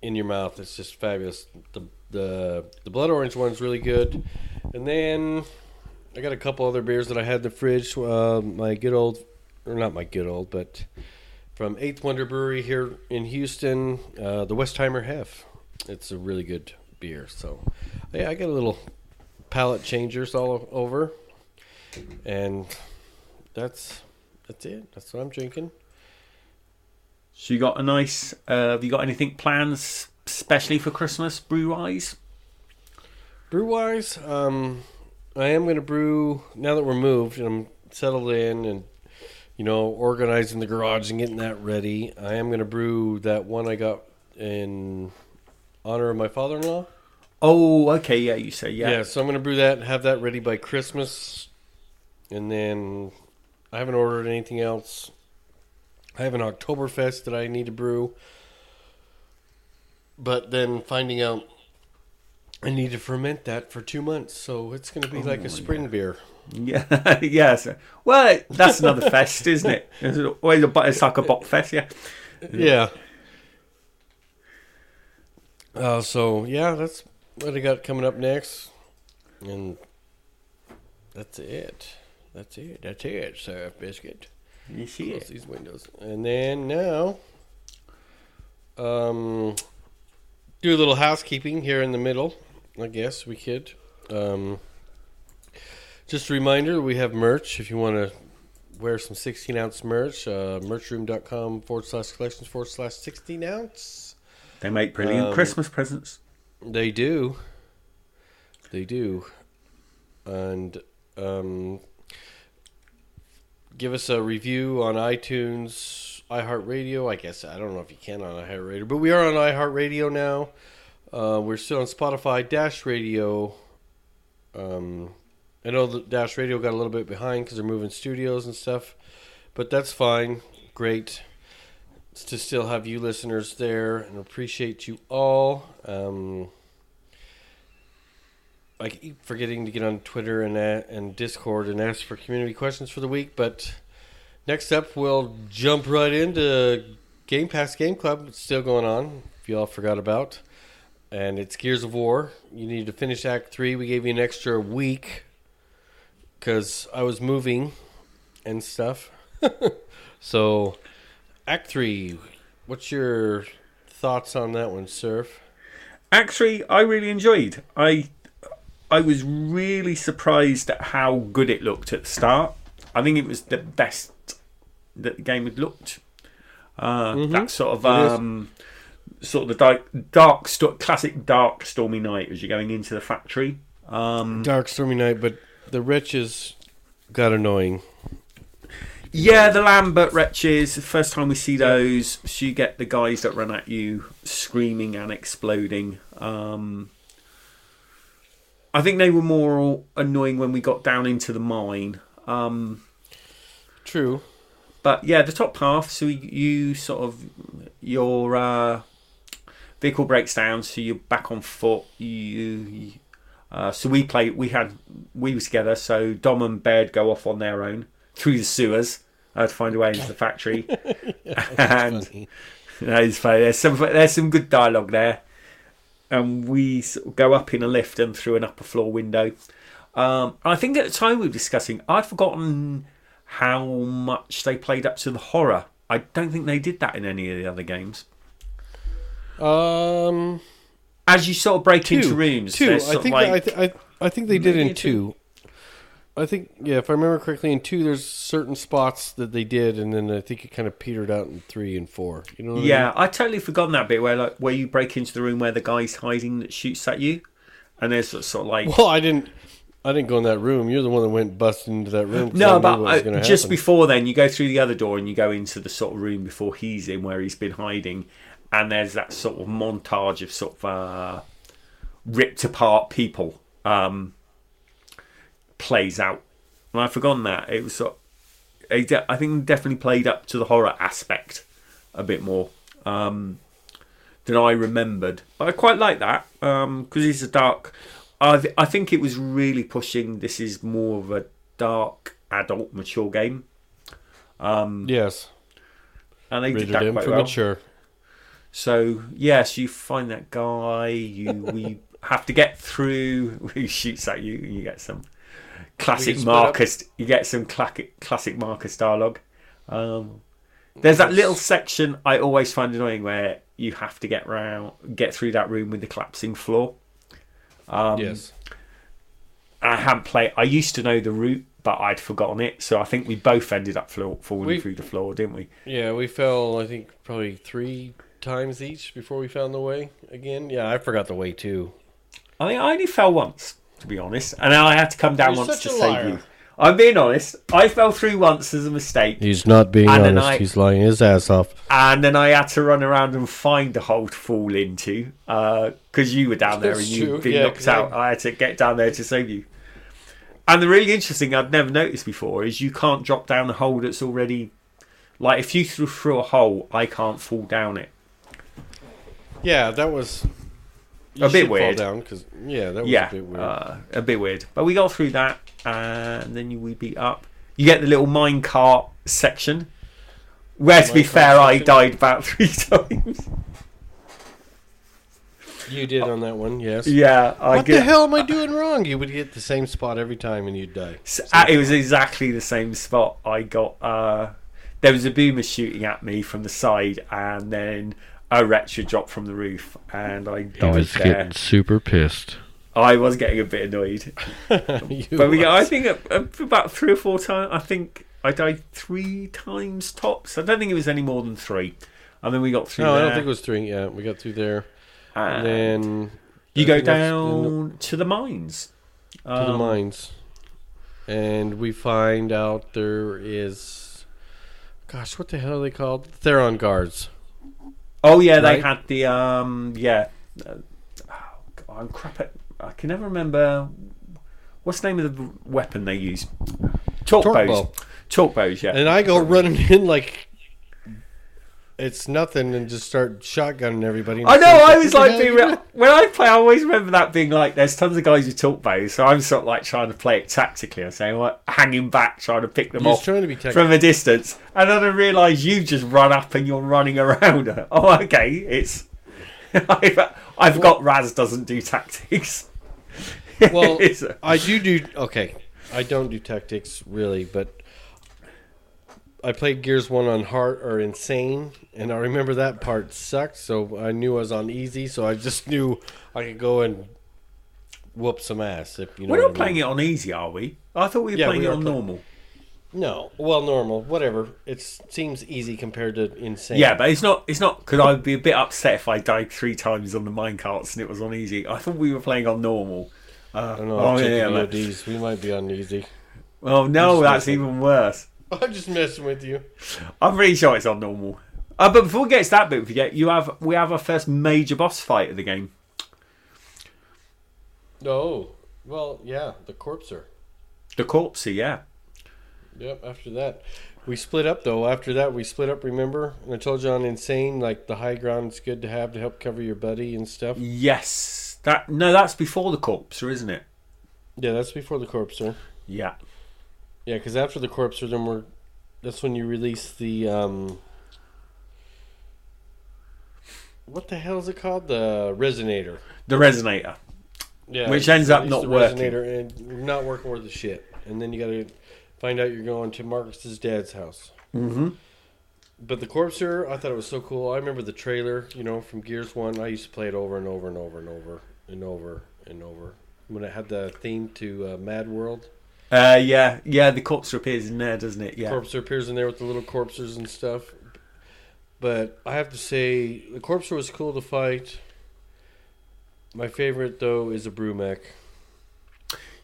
in your mouth. It's just fabulous. The the the blood orange one's really good, and then I got a couple other beers that I had in the fridge. Uh, my good old, or not my good old, but from Eighth Wonder Brewery here in Houston, uh, the Westheimer Hef. It's a really good beer. So, yeah, I got a little palate changers all over, and that's that's it. That's what I'm drinking. So you got a nice. Uh, have you got anything plans, especially for Christmas, brew wise? Brew wise, um, I am going to brew now that we're moved and I'm settled in and you know organizing the garage and getting that ready. I am going to brew that one I got in honor of my father-in-law. Oh, okay. Yeah, you say yeah. Yeah, so I'm going to brew that and have that ready by Christmas. And then I haven't ordered anything else. I have an Oktoberfest that I need to brew. But then finding out I need to ferment that for two months. So it's going to be like Oh, a spring beer. Yeah, yes. Well, that's another fest, isn't it? It's always a, it's like a bot fest, yeah. Yeah. Uh, so, yeah, that's what I got coming up next. And that's it. That's it. That's it, Surf Biscuit. You see Close it. these windows. And then now, um, do a little housekeeping here in the middle. I guess we could. Um, just a reminder, we have merch. If you want to wear some 16 ounce merch, uh, merchroom.com forward slash collections forward slash 16 ounce. They make brilliant Um, Christmas presents. They do. They do. And um, give us a review on iTunes, iHeartRadio. I guess I don't know if you can on iHeartRadio, but we are on iHeartRadio now. Uh, we're still on Spotify, Dash Radio. Um, I know the Dash Radio got a little bit behind because they're moving studios and stuff, but that's fine. Great to still have you listeners there and appreciate you all. Um, I keep forgetting to get on Twitter and uh, and Discord and ask for community questions for the week. But next up, we'll jump right into Game Pass Game Club. It's still going on. If you all forgot about, and it's Gears of War. You need to finish Act Three. We gave you an extra week because I was moving and stuff. so, Act Three. What's your thoughts on that one, Surf? Actually, I really enjoyed. I I was really surprised at how good it looked at the start. I think it was the best that the game had looked. Uh, That sort of um, sort of the dark, dark sto- classic dark stormy night as you're going into the factory. Um, Dark stormy night, but the wretches got annoying. Yeah, the Lambent wretches. The first time we see those, so you get the guys that run at you screaming and exploding. Um, I think they were more annoying when we got down into the mine. Um, True. but yeah, the top half. So you, you sort of your uh, vehicle breaks down, so you're back on foot. You, uh, so we play. We had we were together. So Dom and Baird go off on their own through the sewers uh, to find a way into the factory. and Funny. that is funny. There's some there's some good dialogue there. And we sort of go up in a lift and through an upper floor window. Um, I think at the time we were discussing, I'd forgotten how much they played up to the horror. I don't think they did that in any of the other games. Um, As you sort of break two. into rooms, Two. I think like, I, th- I I think they did in it's two. I think yeah, if I remember correctly, in two there's certain spots that they did, and then I think it kind of petered out in three and four. You know? What yeah, I totally forgotten that bit where like where you break into the room where the guy's hiding that shoots at you, and there's sort of like Well, I didn't. I didn't go in that room. You're the one that went busting into that room. No, but gonna just before then, you go through the other door and you go into the sort of room before he's in, where he's been hiding, and there's that sort of montage of sort of uh, ripped apart people um, plays out. And I've forgotten that it was sort. I think definitely played up to the horror aspect a bit more um, than I remembered. But I quite like that because it's a dark. I, th- I think it was really pushing. This is more of a dark, adult, mature game, yes, and they did rated that M quite well. mature. So yes, you find that guy. You we have to get through. Who shoots at you? and You get some classic get split up. Marcus. You get some classic classic Marcus dialogue. Um, there's that little section I always find annoying where you have to get round, get through that room with the collapsing floor. Um, yes, I hadn't played. I used to know the route, but I'd forgotten it. So I think we both ended up flo- falling We- through the floor, didn't we? yeah. We fell. I think probably three times each before we found the way again. Yeah, I forgot the way too. I think I only fell once, to be honest, and then I had to come down You're once such to a save liar. you. I'm being honest. I fell through once as a mistake, He's not being And honest. I- He's lying his ass off. and then I had to run around and find a hole to fall into uh, because you were down there That's and you'd been yeah, knocked 'cause I- out. I had to get down there to save you. And the really interesting thing I'd never noticed before is you can't drop down a hole that's already like if you threw through a hole, I can't fall down it. Yeah, that was you A bit weird. Fall down because yeah, that was yeah, a bit weird. Uh, a bit weird. But we got through that, and then you, we beat up. You get the little minecart section, where to be fair, I died about three times. you did on that one, yes. yeah, I what get. the hell am I doing wrong? You would get the same spot every time and you'd die. S- uh, It was exactly the same spot. I got. Uh, there was a boomer shooting at me from the side, and then a retro dropped from the roof, and I died there. Getting super pissed. I was getting a bit annoyed. But we got, I think about three or four times. I think I died three times tops. I don't think it was any more than three. And then we got through No, I don't think it was three. Yeah, we got through there. and And then you go down the- to the mines. to the Um, mines, and we find out there is, gosh, what the hell are they called? Theron guards. Oh yeah, they had the um yeah. Uh, oh, God, I'm crap at. I can never remember. What's the name of the weapon they use? Chalk Torque bows. bow. Torque bows. Yeah. And I go running in like it's nothing, and just start shotgunning everybody. I know. I was like being real, when I play. I always remember that being like, there's tons of guys you talk bows, so I'm sort of like trying to play it tactically. I'm saying, what, hanging back, trying to pick them You're off trying to be from a distance, and then I realise you just run up and you're running around. Oh, okay. It's I've, I've got Raz doesn't do tactics. Well, I do do okay. I don't do tactics really, but I played Gears One on hard or insane, and I remember that part sucked. So I knew I was on easy, so I just knew I could go and whoop some ass. If you know, we're not I mean. playing it on easy, are we? I thought we were Yeah, playing we it on play- normal. No, well, normal, whatever. It seems easy compared to insane. Yeah, but it's not. It's not because I'd be a bit upset if I died three times on the minecarts and it was on easy. I thought we were playing on normal. Uh, I don't know. oh yeah, VODs. We might be on easy. Oh no, that's even worse. I'm just messing with you. I'm pretty sure it's on normal. Uh, but before we get to that bit, we forget you have we have our first major boss fight of the game. No. Well, yeah, the corpser. The corpsey, yeah. Yep. After that, we split up though. After that, we split up. Remember? And I told you on insane, like the high ground is good to have to help cover your buddy and stuff. Yes. That no, that's before the corpser, isn't it? Yeah, that's before the corpser. Yeah. Yeah, because after the corpser, then we're that's when you release the um. What the hell is it called? The resonator. The resonator. Yeah, Which ends up not the working. resonator and not working worth a shit. And then you got to find out you're going to Marcus's dad's house. Mm-hmm. But the Corpser, I thought it was so cool. I remember the trailer, you know, from Gears One. I used to play it over and over and over and over and over and over when it had the theme to uh, Mad World. Uh, yeah, yeah. The corpse appears in there, doesn't it? Yeah. Corpser appears in there with the little corpses and stuff. But I have to say, the Corpser was cool to fight. My favorite though is a Brumak.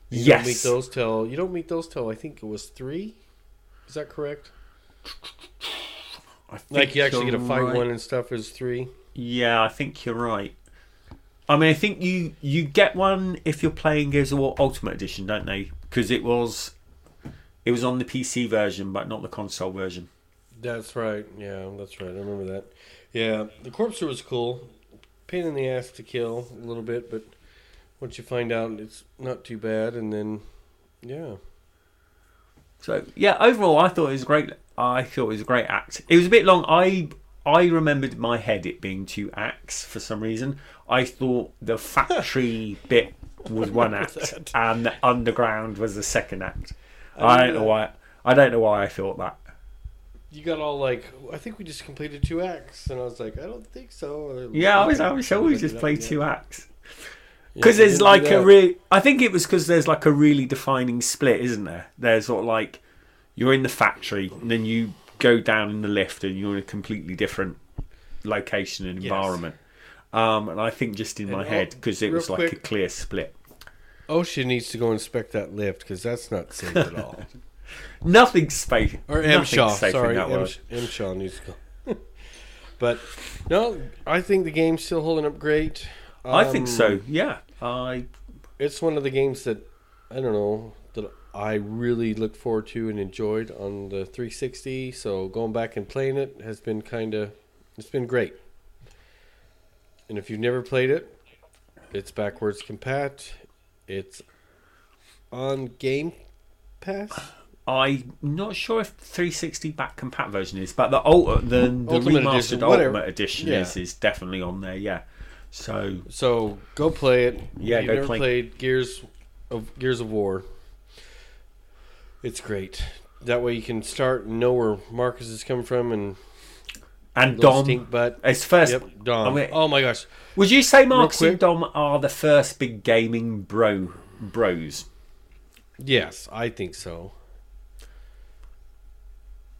You don't meet those till you don't meet those till I think it was three. Is that correct? I think Like you actually get to fight right. one and stuff is three. Yeah, I think you're right. I mean, I think you you get one if you're playing Gears of War Ultimate Edition, don't they? Because it was it was on the PC version, but not the console version. That's right. Yeah, that's right. I remember that. Yeah, the Corpser was cool. Pain in the ass to kill a little bit, but once you find out, it's not too bad. And then, yeah, So yeah, overall, I thought it was great. I thought it was a great act. It was a bit long. I I remembered in my head it being two acts for some reason. I thought the factory bit was one act and underground was the second act. I I, don't know that. why. I don't know why I thought that. you got all like, I think we just completed two acts, and I was like, I don't think so. Yeah, I was. I was sure we just played two acts. Because we there's like a real. I think it was because there's like a really defining split, isn't there? There's sort of like you're in the factory, and then you go down in the lift, and you're in a completely different location and Yes. environment. Um, and I think just in And my oh, head, because it was like a clear split. OSHA needs to go inspect that lift because that's not safe at all. Nothing's safe. Or M safe sorry, that M. M needs to go. but no, I think the game's still holding up great. I think Um, so. Yeah, I. It's one of the games that I don't know that I really looked forward to and enjoyed on the 360. So going back and playing it has been kind of it's been great. And if you've never played it, it's backwards compat. It's on Game Pass. I'm not sure if 360 back compat version is, but the ultra, the, the Ultimate remastered edition, whatever. ultimate edition Yeah. is is definitely on there. Yeah. So So go play it. Yeah, If you've go never play. played Gears of Gears of War. It's great. That way you can start and know where Marcus is coming from and and Dom, stink butt. it's first. Yep, Dom. I mean- oh my gosh. Would you say Marcus quick. and Dom are the first big gaming bro bros? Yes, I think so.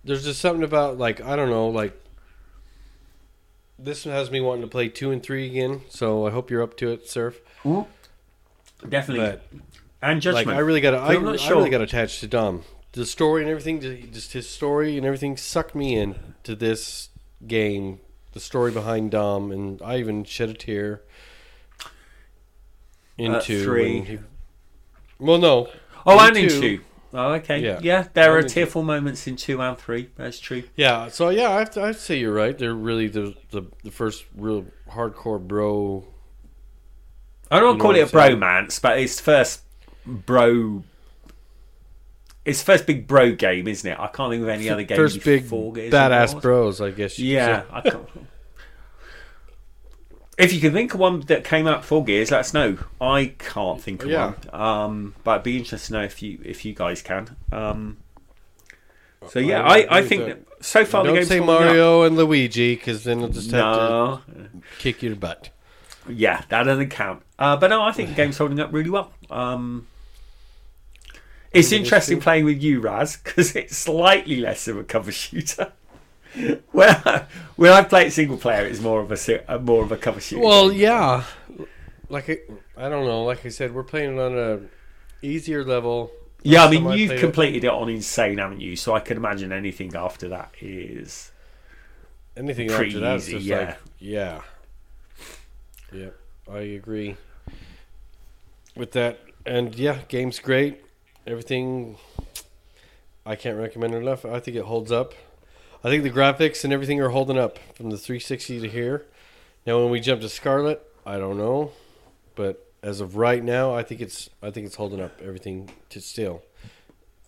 There's just something about like I don't know, like this has me wanting to play two and three again. So I hope you're up to it, Surf. Definitely. But and Judgment. like I really got, I, I'm not I sure. really got attached to Dom. The story and everything, just his story and everything, sucked me in to this game. The story behind Dom, and I even shed a tear uh, into three. when he- well, no. oh, and in two. two. Oh, okay. Yeah. Yeah, there are in two. tearful moments in two and three. That's true. Yeah, so yeah, I have to, I'd say you're right. They're really the the, the first real hardcore bro. I don't You know call it a bromance, but it's first bro. It's first big bro game, isn't it? I can't think of any other game. first big badass bros, I guess. you Yeah. I can't. If you can think of one that came out before Gears, let us know. I can't think of Yeah. one, um, but I'd be interested to know if you if you guys can. Um, so yeah, I I, I think that. so far the Don't game's say holding up. Mario and Luigi, because then they'll just have No, to kick your butt. yeah, that doesn't count. Uh, but no, I think the game's holding up really well. Um, it's interesting playing with you, Raz, because it's slightly less of a cover shooter. well, when I play it single player, it's more of a, more of a cover shooter. Well, yeah, like I, I don't know. Like I said, we're playing it on a easier level, Yeah, I mean, I you've played it- completed it on Insane, haven't you? So I can imagine anything after that is. Anything after that is easy, just yeah. like yeah. Yep, I agree with that. And yeah, game's great. Everything I can't recommend it enough. I think it holds up. I think the graphics and everything are holding up from the 360 to here. Now when we jump to Scarlett, I don't know, but as of right now, I think it's I think it's holding up everything to still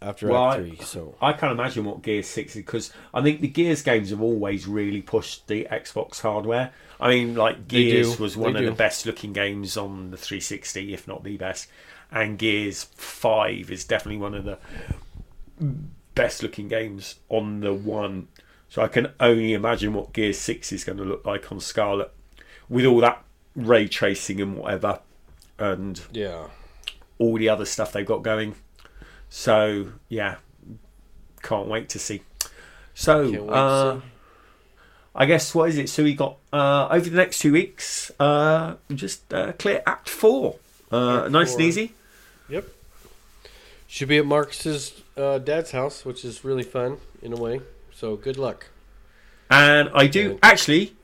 after Well, Act 3. So I can't imagine what Gears 6 is because I think the Gears games have always really pushed the Xbox hardware. I mean, like Gears was they one of do. the best looking games on the 360, if not the best. And Gears 5 is definitely one of the best looking games on the one. So I can only imagine what Gears 6 is going to look like on Scarlett with all that ray tracing and whatever. And yeah, all the other stuff they've got going. So yeah, can't wait to see. So Can't wait to uh. I guess what is it? So we got uh, over the next two weeks, uh, just uh, clear Act Four, uh, nice four. and easy. Should be at Marcus's uh, dad's house, which is really fun in a way. So good luck. And I do actually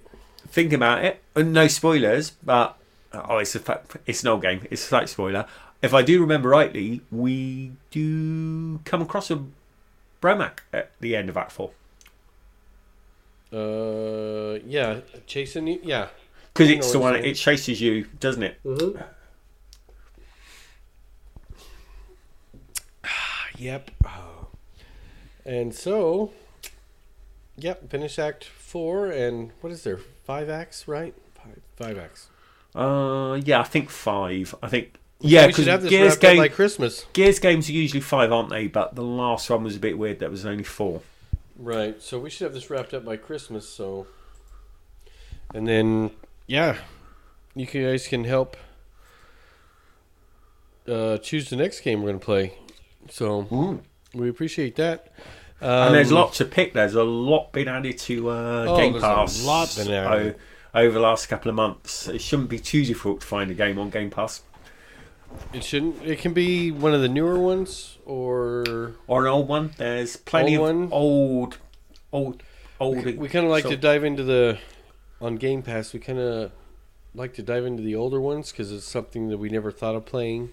think about it. and No spoilers, but oh, it's a fact, it's an old game. It's a slight spoiler. If I do remember rightly, we do come across a Brumak at the end of Act Four. Uh, yeah, chasing you. Yeah. Because it's the one, it chases you, doesn't it? Mm-hmm. Yep. Oh. And so, yep, finish Act Four, and what is there? Five acts, right? Five, five acts. Uh, yeah, I think five. I think yeah, because this Gears wrapped up game, by Christmas. Gears games are usually five, aren't they? But the last one was a bit weird. That was only four. Right. So we should have this wrapped up by Christmas. So, and then yeah, you guys can help uh, choose the next game we're gonna play. So we appreciate that. Um, and there's lots to pick. There's a lot been added to uh, Oh, Game there's a lot been added. over the last couple of months. It shouldn't be too difficult to find a game on Game Pass It shouldn't. It can be one of the newer ones, or or an old one. There's plenty Old of one? old, old, old. we kind of like so- to dive into the on Game Pass. We kind of like to dive into the older ones because it's something that we never thought of playing.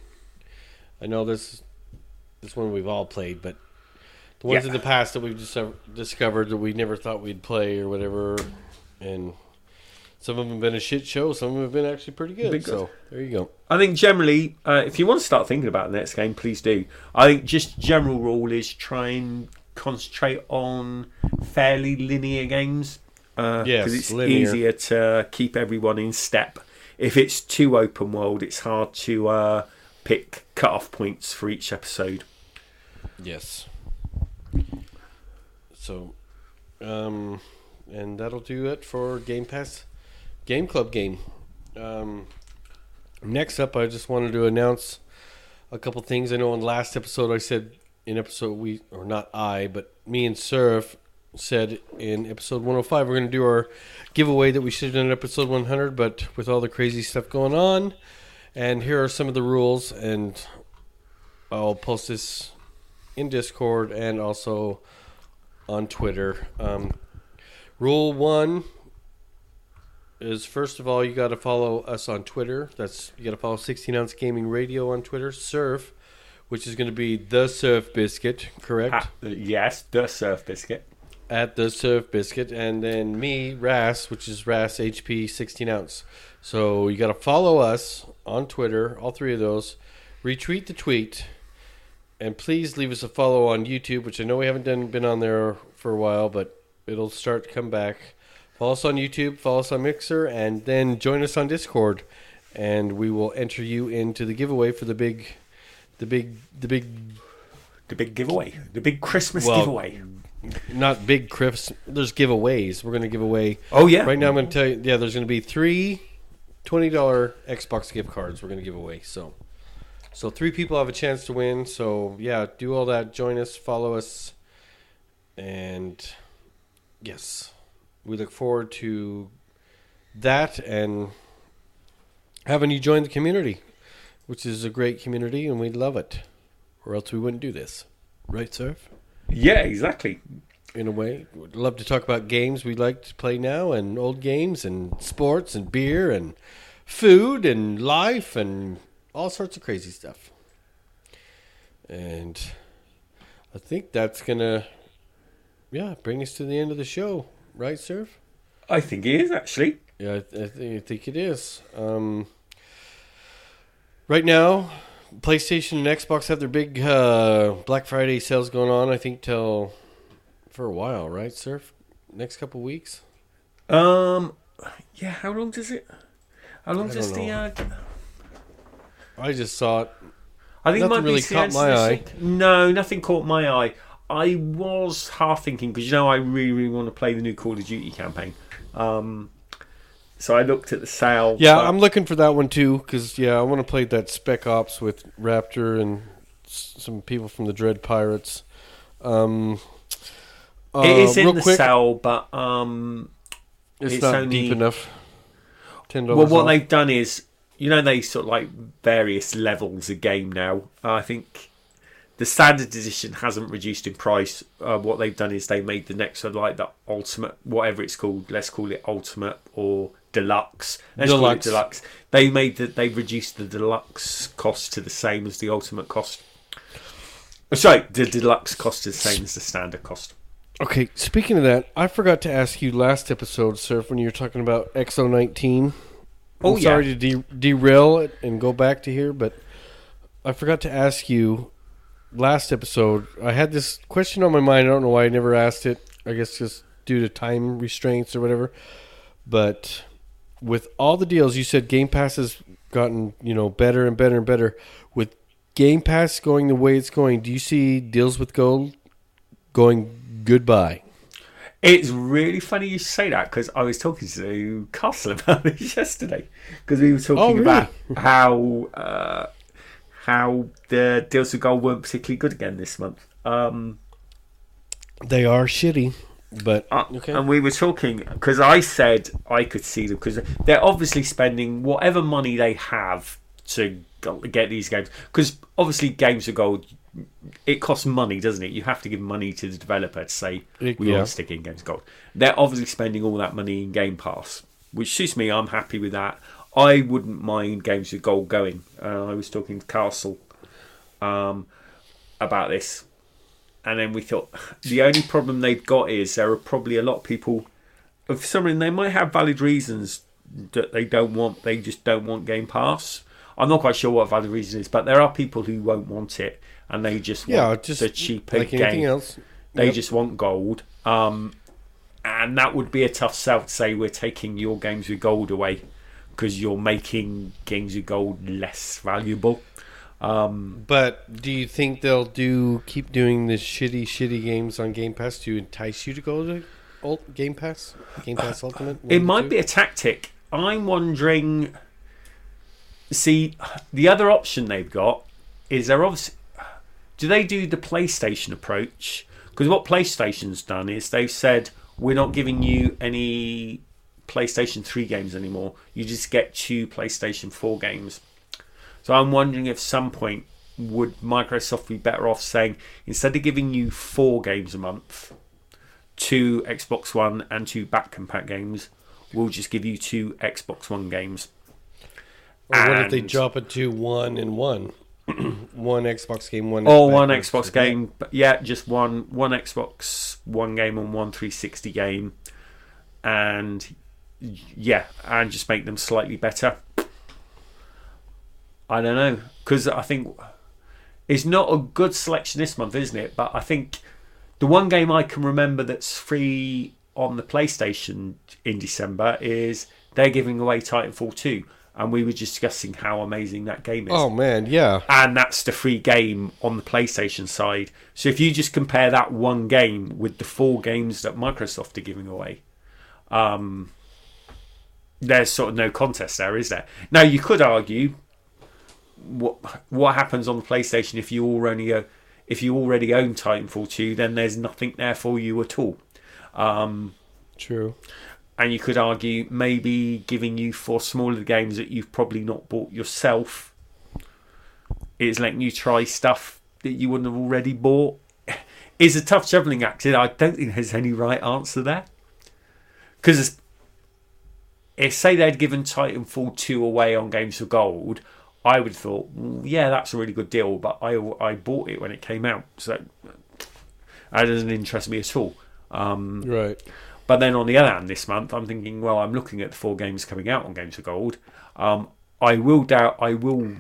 I know this this one we've all played, but the ones Yeah. in the past that we've just discovered that we never thought we'd play or whatever, and some of them have been a shit show. Some of them have been actually pretty good. Good. So there you go. I think generally, uh, if you want to start thinking about the next game, please do. I think just general rule is try and concentrate on fairly linear games because Yes, it's linear. easier to keep everyone in step. If it's too open world, it's hard to uh, pick cut-off points for each episode. Yes. So, um, and that'll do it for Game Pass Game Club game. Um, next up, I just wanted to announce a couple things. I know in the last episode I said in episode we or not I, but me and Surf said in episode 105 we're going to do our giveaway that we should have done in episode 100, but with all the crazy stuff going on, and here are some of the rules, and I'll post this in Discord and also on Twitter. Um, rule one is first of all you got to follow us on Twitter. That's you got to follow 16 ounce gaming radio on Twitter. Surf, which is going to be the Surf Biscuit, correct? Ah, yes, the Surf Biscuit. At the Surf Biscuit, and then me Ras, which is Ras HP 16 ounce. So you got to follow us on Twitter, all three of those. Retweet the tweet, and please leave us a follow on YouTube, which I know we haven't done been on there for a while, but it'll start to come back. Follow us on YouTube, follow us on Mixer, and then join us on Discord, and we will enter you into the giveaway for the big, the big, the big, The big giveaway. The big Christmas Well, giveaway. not big Chris. There's giveaways. We're gonna give away Oh, yeah. right now. I'm gonna tell you. Yeah, there's gonna be three twenty dollar Xbox gift cards. We're gonna give away. So, so three people have a chance to win. So yeah, do all that. Join us, follow us, and yes, we look forward to that and having you join the community, which is a great community, and we love it. or else we wouldn't do this, right, Surf? Yeah, exactly. In a way, would love to talk about games we like to play now, and old games, and sports, and beer, and food, and life, and all sorts of crazy stuff. And I think that's gonna, yeah, bring us to the end of the show, right, Surf? I think it is actually. Yeah, I, th- I, think, I think it is. Um, right now, PlayStation and Xbox have their big uh, Black Friday sales going on. I think till for a while, right, Surf? Next couple weeks. Um, yeah. How long does it? How long does the? Uh, I just saw it. I think Nothing might really caught my eye. No, nothing caught my eye. I was half thinking because you know I really, really want to play the new Call of Duty campaign. Um, so I looked at the sale. Yeah, but- I'm looking for that one too because yeah, I want to play that Spec Ops with Raptor and some people from the Dread Pirates. Um, uh, It is in the quick, sale, but um, It's, it's not only- deep enough. Ten well, dollars. what off. they've done is, you know, they sort of like various levels of game now. I think the standard edition hasn't reduced in price. Uh, what they've done is they made the next one like the ultimate, whatever it's called. Let's call it ultimate or deluxe. Let's call it Deluxe. deluxe. They made that they reduced the deluxe cost to the same as the ultimate cost. Uh, Sorry, the deluxe cost is the same as the standard cost. Okay, speaking of that, I forgot to ask you last episode, Surf, when you were talking about X019. Oh, I'm sorry to de- derail it and go back to here, but I forgot to ask you last episode. I had this question on my mind. I don't know why I never asked it. I guess just due to time restraints or whatever. But with all the deals, you said Game Pass has gotten you know better and better and better. With Game Pass going the way it's going, do you see deals with gold going goodbye? It's really funny you say that because I was talking to Castle about this yesterday because we were talking Oh, really? about how uh, how the deals with gold weren't particularly good again this month. Um, They are shitty, but uh, okay. And we were talking because I said I could see them because they're obviously spending whatever money they have to get these games. Because obviously, games of gold it costs money, doesn't it? You have to give money to the developer to say we yeah. want to stick in games gold. They're obviously spending all that money in Game Pass, which suits me. I'm happy with that. I wouldn't mind games with gold going. Uh, I was talking to Castle um, about this and then we thought the only problem they've got is there are probably a lot of people Of some reason they might have valid reasons that they don't want they just don't want game pass i'm not quite sure what valid reason is but there are people who won't want it and they just want yeah, just the cheaper like game else. they Yep. just want gold um, and that would be a tough sell to say we're taking your games with gold away because you're making games with gold less valuable um, But do you think they'll do keep doing the shitty, shitty games on Game Pass to entice you to go to Ult- Game Pass? Game Pass Ultimate. It might be a tactic. I'm wondering. See, the other option they've got is they're obviously. Do they do the PlayStation approach? Because what PlayStation's done is they've said we're not giving you any PlayStation 3 games anymore. You just get two PlayStation 4 games. So I'm wondering if some point would Microsoft be better off saying instead of giving you four games a month, two Xbox One and two back compat games, we'll just give you two Xbox One games. Or what if they drop it to one and one? one Xbox game, one. Or one backwards. Xbox game, but yeah, just one one Xbox One game and one 360 game, and yeah, and just make them slightly better. I don't know because I think it's not a good selection this month, isn't it? But I think the one game I can remember that's free on the PlayStation in December is they're giving away Titanfall 2, and we were discussing how amazing that game is Oh man, yeah. and that's the free game on the PlayStation side. So if you just compare that one game with the four games that Microsoft are giving away, um, there's sort of no contest there, is there? Now you could argue what what happens on the PlayStation if you already o- if you already own Titanfall 2, then there's nothing there for you at all. Um, True. And you could argue maybe giving you for smaller games that you've probably not bought yourself is letting you try stuff that you wouldn't have already bought is a tough juggling act. I don't think there's any right answer there. Because if, say, they'd given Titanfall 2 away on Games for Gold, I would have thought, "Mm, yeah, that's a really good deal, but I, I bought it when it came out. So that doesn't interest me at all. Um, Right. But then on the other hand, this month I'm thinking, well, I'm looking at the four games coming out on Games for Gold. Um, I will doubt I will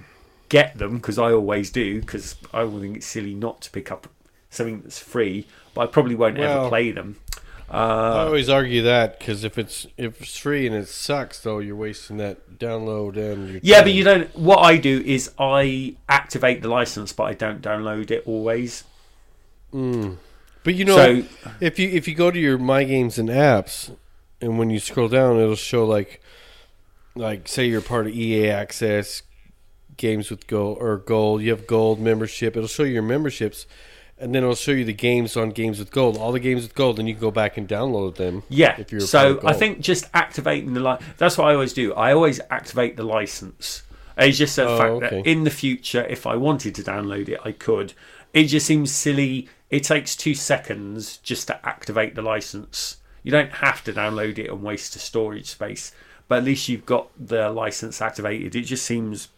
get them because I always do because I will think it's silly not to pick up something that's free. But I probably won't ever play them. I Uh, always argue that because if it's if it's free and it sucks, though, you're wasting that download and your yeah, time. but you don't. What I do is I activate the license, but I don't download it always. But you know, So- if you if you go to your My Games and apps, and when you scroll down, it'll show like, like say you're part of EA Access, games with gold or gold. You have gold membership. It'll show you your memberships, and then it'll show you the games on games with gold. All the games with gold, and you can go back and download them. Yeah. If you're so I think just activating the li- that's what I always do. I always activate the license. It's just the Oh, fact okay. that in the future, if I wanted to download it, I could. It just seems silly. It takes two seconds just to activate the license. You don't have to download it and waste the storage space, but at least you've got the license activated. It just seems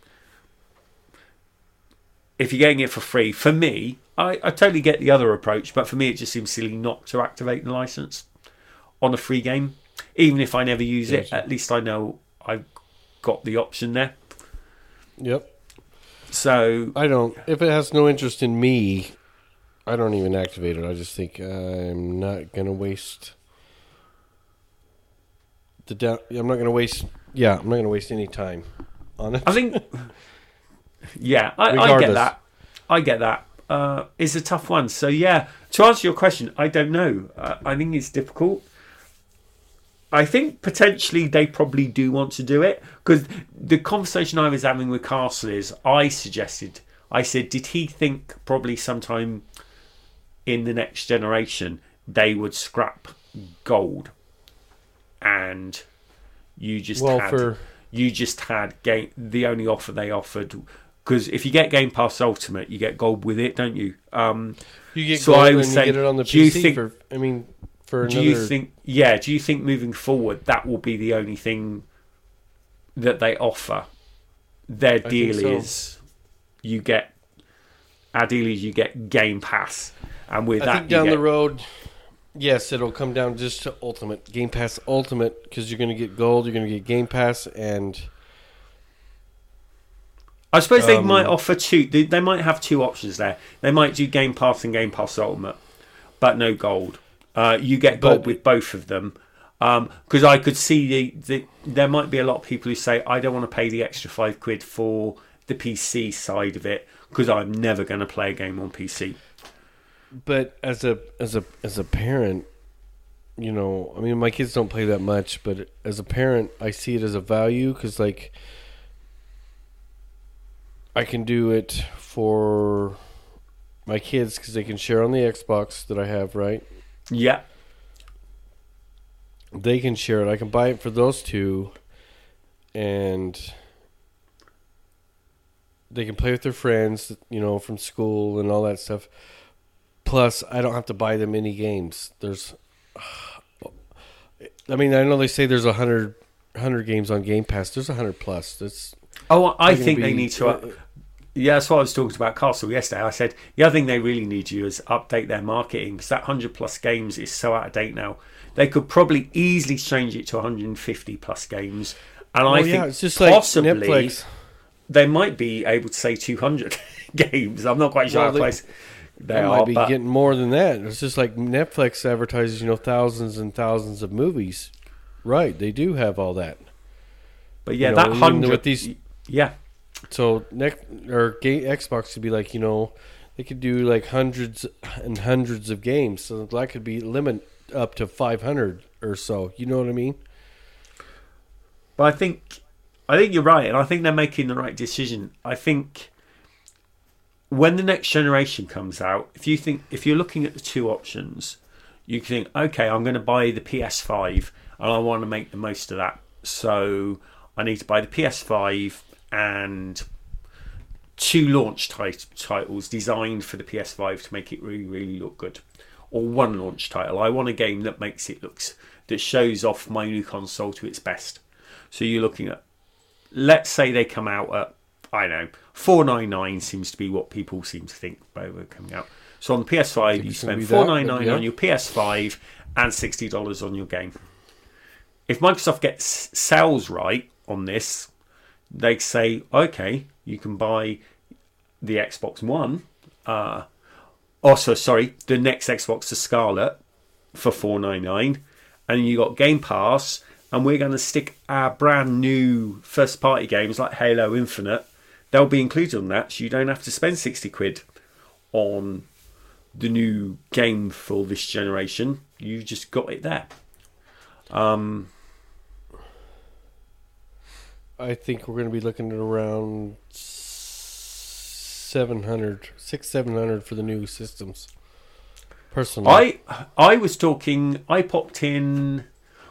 if you're getting it for free, for me, I, I totally get the other approach, but for me, it just seems silly not to activate the license on a free game. Even if I never use it, at least I know I've got the option there. Yep. So, I don't. If it has no interest in me, I don't even activate it. I just think I'm not gonna waste the down. I'm not gonna waste. Yeah, I'm not gonna waste any time on it. I think, yeah, I, I get that. I get that. Uh, it's a tough one. So, yeah, to answer your question, I don't know. Uh, I think it's difficult. I think potentially they probably do want to do it because the conversation I was having with Castle is I suggested, I said, did he think probably sometime in the next generation they would scrap gold and you just Well, had for- you just had game the only offer they offered because if you get Game Pass Ultimate you get gold with it don't you um you get so gold I and you get it on the do you PC think- for. I mean, for do you think yeah do you think moving forward that will be the only thing that they offer their deal so. is you get is you get Game Pass and with I that think you down the road, yes, it'll come down just to Ultimate Game Pass Ultimate because you're going to get gold, you're going to get Game Pass, and I suppose they Um, might offer two. They, they might have two options there. They might do Game Pass and Game Pass Ultimate, but no gold. Uh, you get gold But- with both of them. Because I could see the, the there might be a lot of people who say I don't want to pay the extra five quid for the PC side of it because I'm never going to play a game on PC. but as a as a as a parent, you know, I mean, my kids don't play that much, but as a parent, I see it as a value because like I can do it for my kids because they can share on the Xbox that I have, right? Yeah, they can share it. I can buy it for those two, and they can play with their friends, you know, from school and all that stuff. Plus, I don't have to buy them any games. There's, I mean, I know they say there's a hundred hundred games on Game Pass. There's a hundred plus. That's Oh, I think they need to. Up, yeah, that's what I was talking about Castle yesterday. I said the other thing they really need to do is update their marketing because that hundred plus games is so out of date now. They could probably easily change it to 150 plus games, and I well, think it's just like possibly Netflix. They might be able to say 200 games. I'm not quite sure Well, how they- close they They are, might be but getting more than that. It's just like Netflix advertises, you know, thousands and thousands of movies. Right, they do have all that. but yeah, you know, that hundred. with these- yeah, So next or Xbox could be like you know they could do like hundreds and hundreds of games, so that could be limit up to five hundred or so. You know what I mean? But I think I think you're right, and I think they're making the right decision. I think when the next generation comes out, if you think if you're looking at the two options, you think, okay, I'm going to buy the PS5, and I want to make the most of that. So I need to buy the PS5 and two launch tit- titles designed for the PS5 to make it really, really look good, or one launch title. I want a game that makes it looks that shows off my new console to its best. So you're looking at, let's say they come out at, I don't know, four nine nine seems to be what people seem to think were coming out. So on the PS5, you spend four nine nine on your PS5 and sixty dollars on your game. If Microsoft gets sales right on this, they say, okay, you can buy the Xbox One. Uh, also, sorry, the next Xbox, the Scarlett, for four nine nine, and you got Game Pass, and we're going to stick our brand new first party games like Halo Infinite. They'll be included on that, so you don't have to spend sixty quid on the new game for this generation. You just got it there. Um, I think we're going to be looking at around 700, 6 700 for the new systems. Personally, I I was talking. I popped in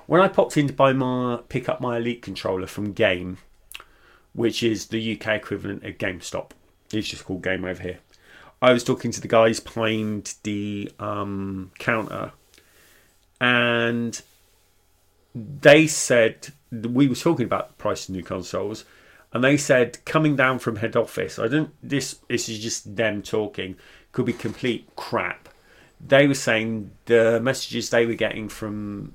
when I popped in to buy my pick up my Elite controller from Game, which is the UK equivalent of GameStop. It's just called Game over here. I was talking to the guys behind the um, counter, and they said we were talking about the price of new consoles, and they said coming down from head office. I don't. This this is just them talking. Could be complete crap. They were saying the messages they were getting from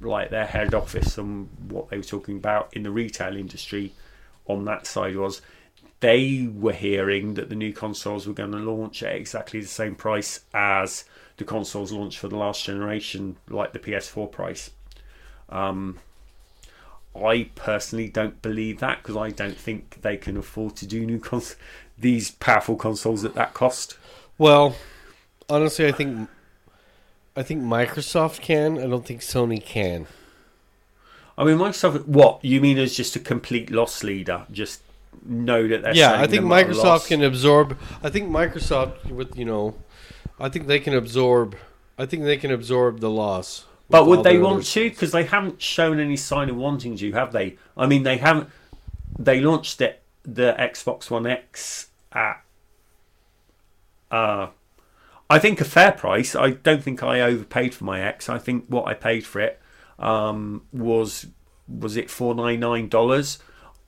like their head office and what they were talking about in the retail industry on that side was they were hearing that the new consoles were going to launch at exactly the same price as the consoles launched for the last generation, like the PS4 price. Um, I personally don't believe that because I don't think they can afford to do new cons- these powerful consoles at that cost. well, honestly, I think I think Microsoft can. I don't think Sony can. I mean, Microsoft. What you mean as just a complete loss leader? Just know that they're yeah, I think Microsoft can absorb. I think Microsoft with you know, I think they can absorb. I think they can absorb the loss. But would they want to? Because they haven't shown any sign of wanting to, have they? I mean, they haven't. They launched it, the Xbox One X at, uh, I think a fair price. I don't think I overpaid for my X. I think what I paid for it um, was was it four nine nine dollars.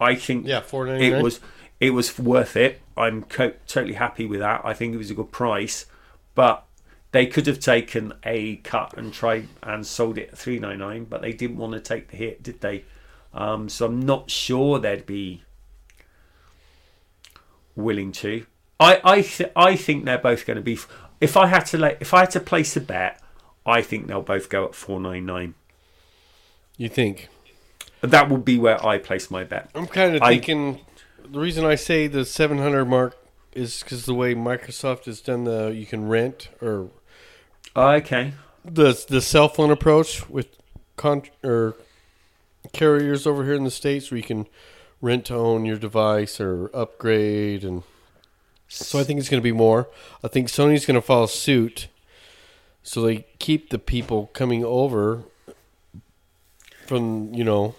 I think Yeah, four ninety it was it was worth it. I'm co- totally happy with that. I think it was a good price, but they could have taken a cut and tried and sold it at three nine nine, but they didn't want to take the hit, did they? Um, so I'm not sure they'd be willing to. I I th- I think they're both going to be. If I had to let, if I had to place a bet, I think they'll both go at four nine nine. You think? That would be where I place my bet. I'm kind of I- thinking. The reason I say the 700 mark is because the way Microsoft has done the you can rent or oh, Okay. the the cell phone approach with con or carriers over here in the states where you can rent to own your device or upgrade and so I think it's going to be more. I think Sony's going to follow suit, so they keep the people coming over from you know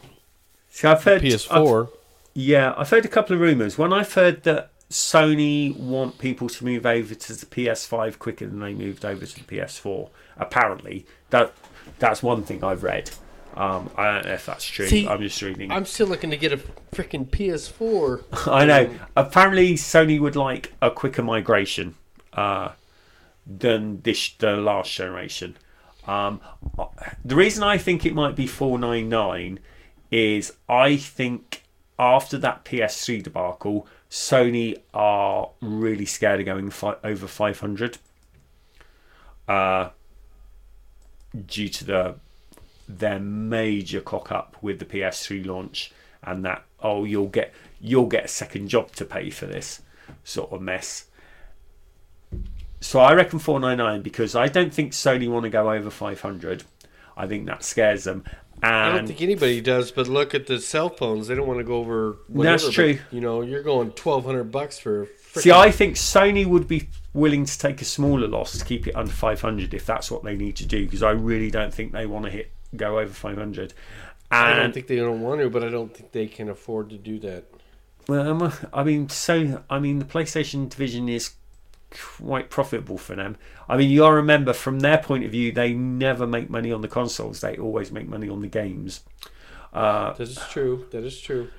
So I've heard I've- PS4. Yeah, I've heard a couple of rumours. When I've heard that Sony want people to move over to the PS5 quicker than they moved over to the PS4, apparently that that's one thing I've read. Um, I don't know if that's true. See, I'm just reading. I'm still looking to get a freaking PS4. I know. Apparently, Sony would like a quicker migration uh, than this the last generation. Um, the reason I think it might be four nine nine is I think after that PS3 debacle, Sony are really scared of going fi- over five hundred. Uh, due to the their major cock up with the PS3 launch and that oh you'll get you'll get a second job to pay for this sort of mess. So I reckon 499 because I don't think Sony want to go over 500. I think that scares them. And I don't think anybody does, but look at the cell phones. They don't want to go over. Whatever, That's but, true. you know, you're going twelve hundred bucks for. frickin- see, I think Sony would be willing to take a smaller loss to keep it under 500 if that's what they need to do because I really don't think they want to hit go over 500. I don't think they don't want to, but I don't think they can afford to do that. Well, I mean, so I mean, the PlayStation division is quite profitable for them. I mean, you got to remember from their point of view, they never make money on the consoles; they always make money on the games. Uh, That is true. That is true.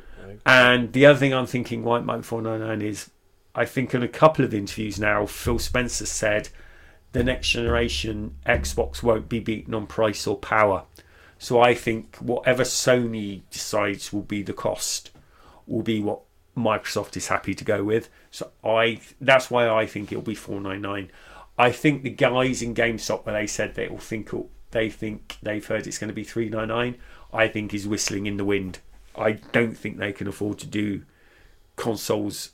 and the other thing I'm thinking, why Mike Four Nine Nine is, I think in a couple of interviews now, Phil Spencer said the next generation Xbox won't be beaten on price or power. So I think whatever Sony decides will be the cost will be what Microsoft is happy to go with. So I that's why I think it'll be four nine nine. I think the guys in GameStop where they said they will think they think they've heard it's going to be three nine nine. I think is whistling in the wind. I don't think they can afford to do consoles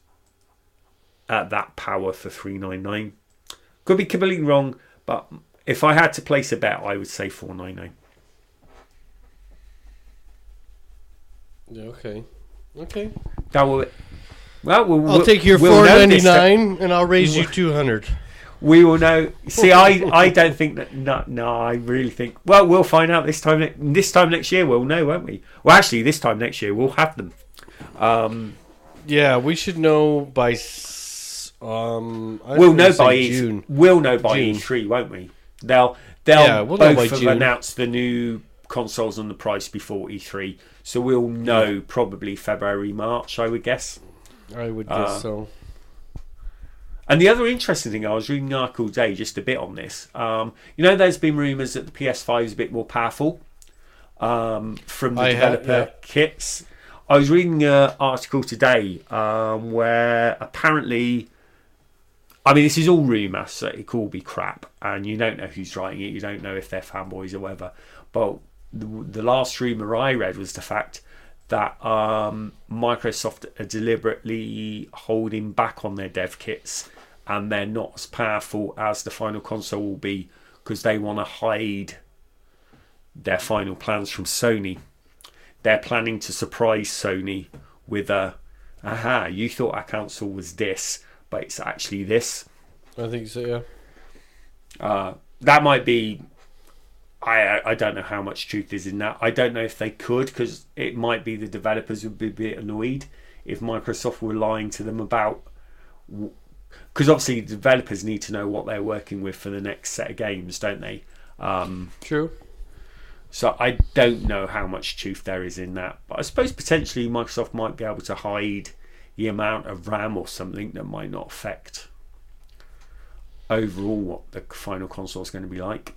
at that power for three nine nine. Could be completely wrong, but if I had to place a bet, I would say four nine nine. Yeah, okay. Okay. That will. Well, we'll I'll we'll- take your we'll four know ninety this time. nine, and I'll raise you two hundred. We will know. See, I, I don't think that. No, no, I really think. Well, we'll find out this time. This time next year, we'll know, won't we? Well, actually, this time next year, we'll have them. Um, Yeah, we should know by. Um, I we'll know by June. We'll know by June. E3, won't we? They'll they'll Yeah, we'll both have June. announced the new consoles and the price before E3, so we'll know probably February, March, I would guess. I would guess Uh, so. And the other interesting thing, I was reading an article today just a bit on this. Um, you know, there's been rumours that the PS5 is a bit more powerful um, from the I have, developer kits. I was reading an article today um, where apparently, I mean, this is all rumour, so it could all be crap, and you don't know who's writing it, you don't know if they're fanboys or whatever. But the, the last rumour I read was the fact that um, Microsoft are deliberately holding back on their dev kits and they're not as powerful as the final console will be because they want to hide their final plans from Sony. They're planning to surprise Sony with a, aha, you thought our console was this, but it's actually this. I think so. Yeah. Uh, that might be. I I don't know how much truth is in that. I don't know if they could because it might be the developers would be a bit annoyed if Microsoft were lying to them about. Because obviously, developers need to know what they're working with for the next set of games, don't they? Um, True. so I don't know how much truth there is in that. But I suppose potentially Microsoft might be able to hide the amount of RAM or something that might not affect overall what the final console is going to be like.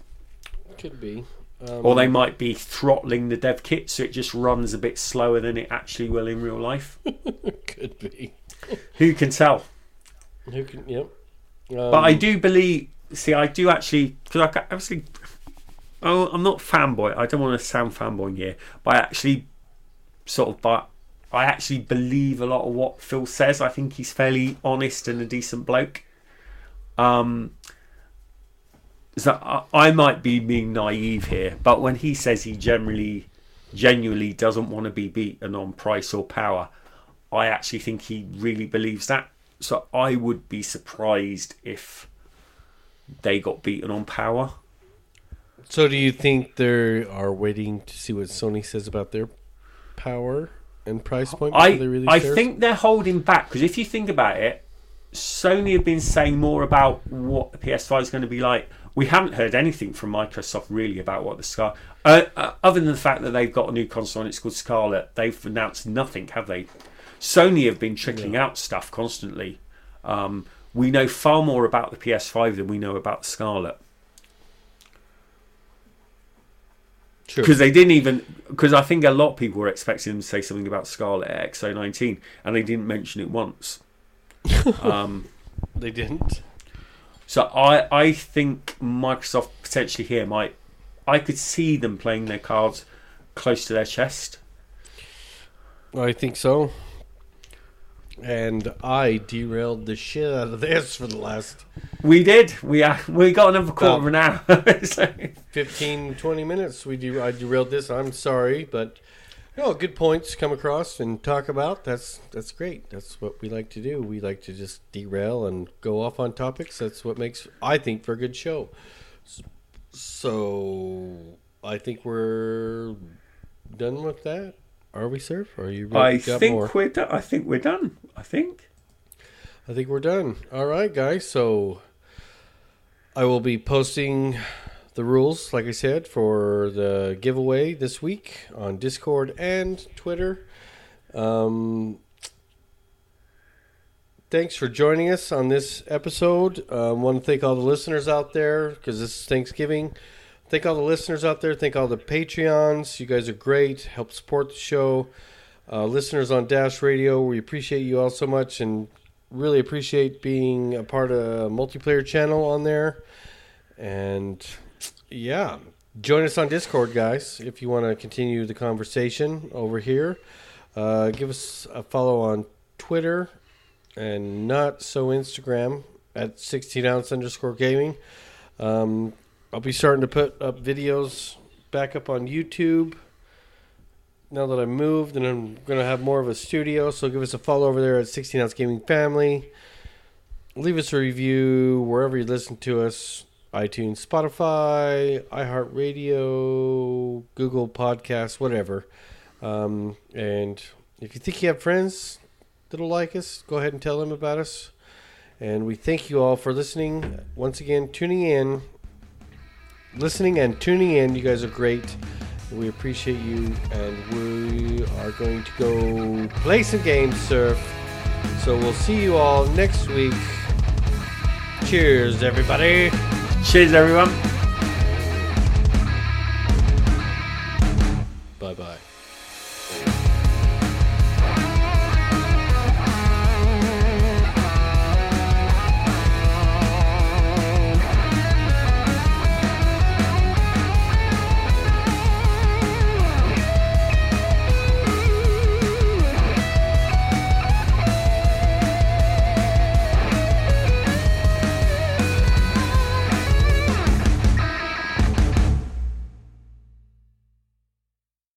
Could be. Um, Or they might be throttling the dev kit so it just runs a bit slower than it actually will in real life. could be. Who can tell? Who can? Yep. Um, But I do believe. See, I do actually because I obviously. Oh, I'm not fanboy. I don't want to sound fanboy here, but I actually sort of. But I actually believe a lot of what Phil says. I think he's fairly honest and a decent bloke. Um. So I, I might be being naive here, but when he says he generally, genuinely doesn't want to be beaten on price or power, I actually think he really believes that. So I would be surprised if they got beaten on power. So, do you think they are waiting to see what Sony says about their power and price point? I I think they're holding back because if you think about it, Sony have been saying more about what the PS5 is going to be like. We haven't heard anything from Microsoft really about what the Scar. Uh, uh, other than the fact that they've got a new console and it's called Scarlett, they've announced nothing, have they? Sony have been trickling out stuff constantly. Um, we know far more about the PS5 than we know about the Scarlett. True. Because they didn't even because I think a lot of people were expecting them to say something about Scarlett X019 and they didn't mention it once. um, they didn't. so I I think Microsoft potentially here might I could see them playing their cards close to their chest. I think so. And I derailed the shit out of this for the last We did. We uh, we got another quarter of an hour. So- 15, 20 minutes. We do. I derailed this. I'm sorry, but no, good points come across and talk about. That's that's great. That's what we like to do. We like to just derail and go off on topics. That's what makes I think for a good show. So I think we're done with that. Are we? Or are you I ready? got think more? we're done. I think we're done. I think. I think we're done. All right, guys. So I will be posting the rules, like I said, for the giveaway this week on Discord and Twitter. Um, thanks for joining us on this episode. I um, want to thank all the listeners out there because this is Thanksgiving. Thank all the listeners out there. Thank all the Patreons. You guys are great. Help support the show. Uh, listeners on Dash Radio, we appreciate you all so much and really appreciate being a part of a multiplayer channel on there. And yeah, join us on Discord, guys, if you want to continue the conversation over here. Uh, give us a follow on Twitter and not so Instagram at 16 ounce underscore gaming. Um, I'll be starting to put up videos back up on YouTube now that I moved and I'm going to have more of a studio. So give us a follow over there at 16 Ounce Gaming Family. Leave us a review wherever you listen to us iTunes, Spotify, iHeartRadio, Google Podcasts, whatever. Um, and if you think you have friends that'll like us, go ahead and tell them about us. And we thank you all for listening. Once again, tuning in, listening and tuning in. You guys are great. We appreciate you, and we are going to go play some games, surf. So we'll see you all next week. Cheers, everybody. Cheers, everyone. Bye bye.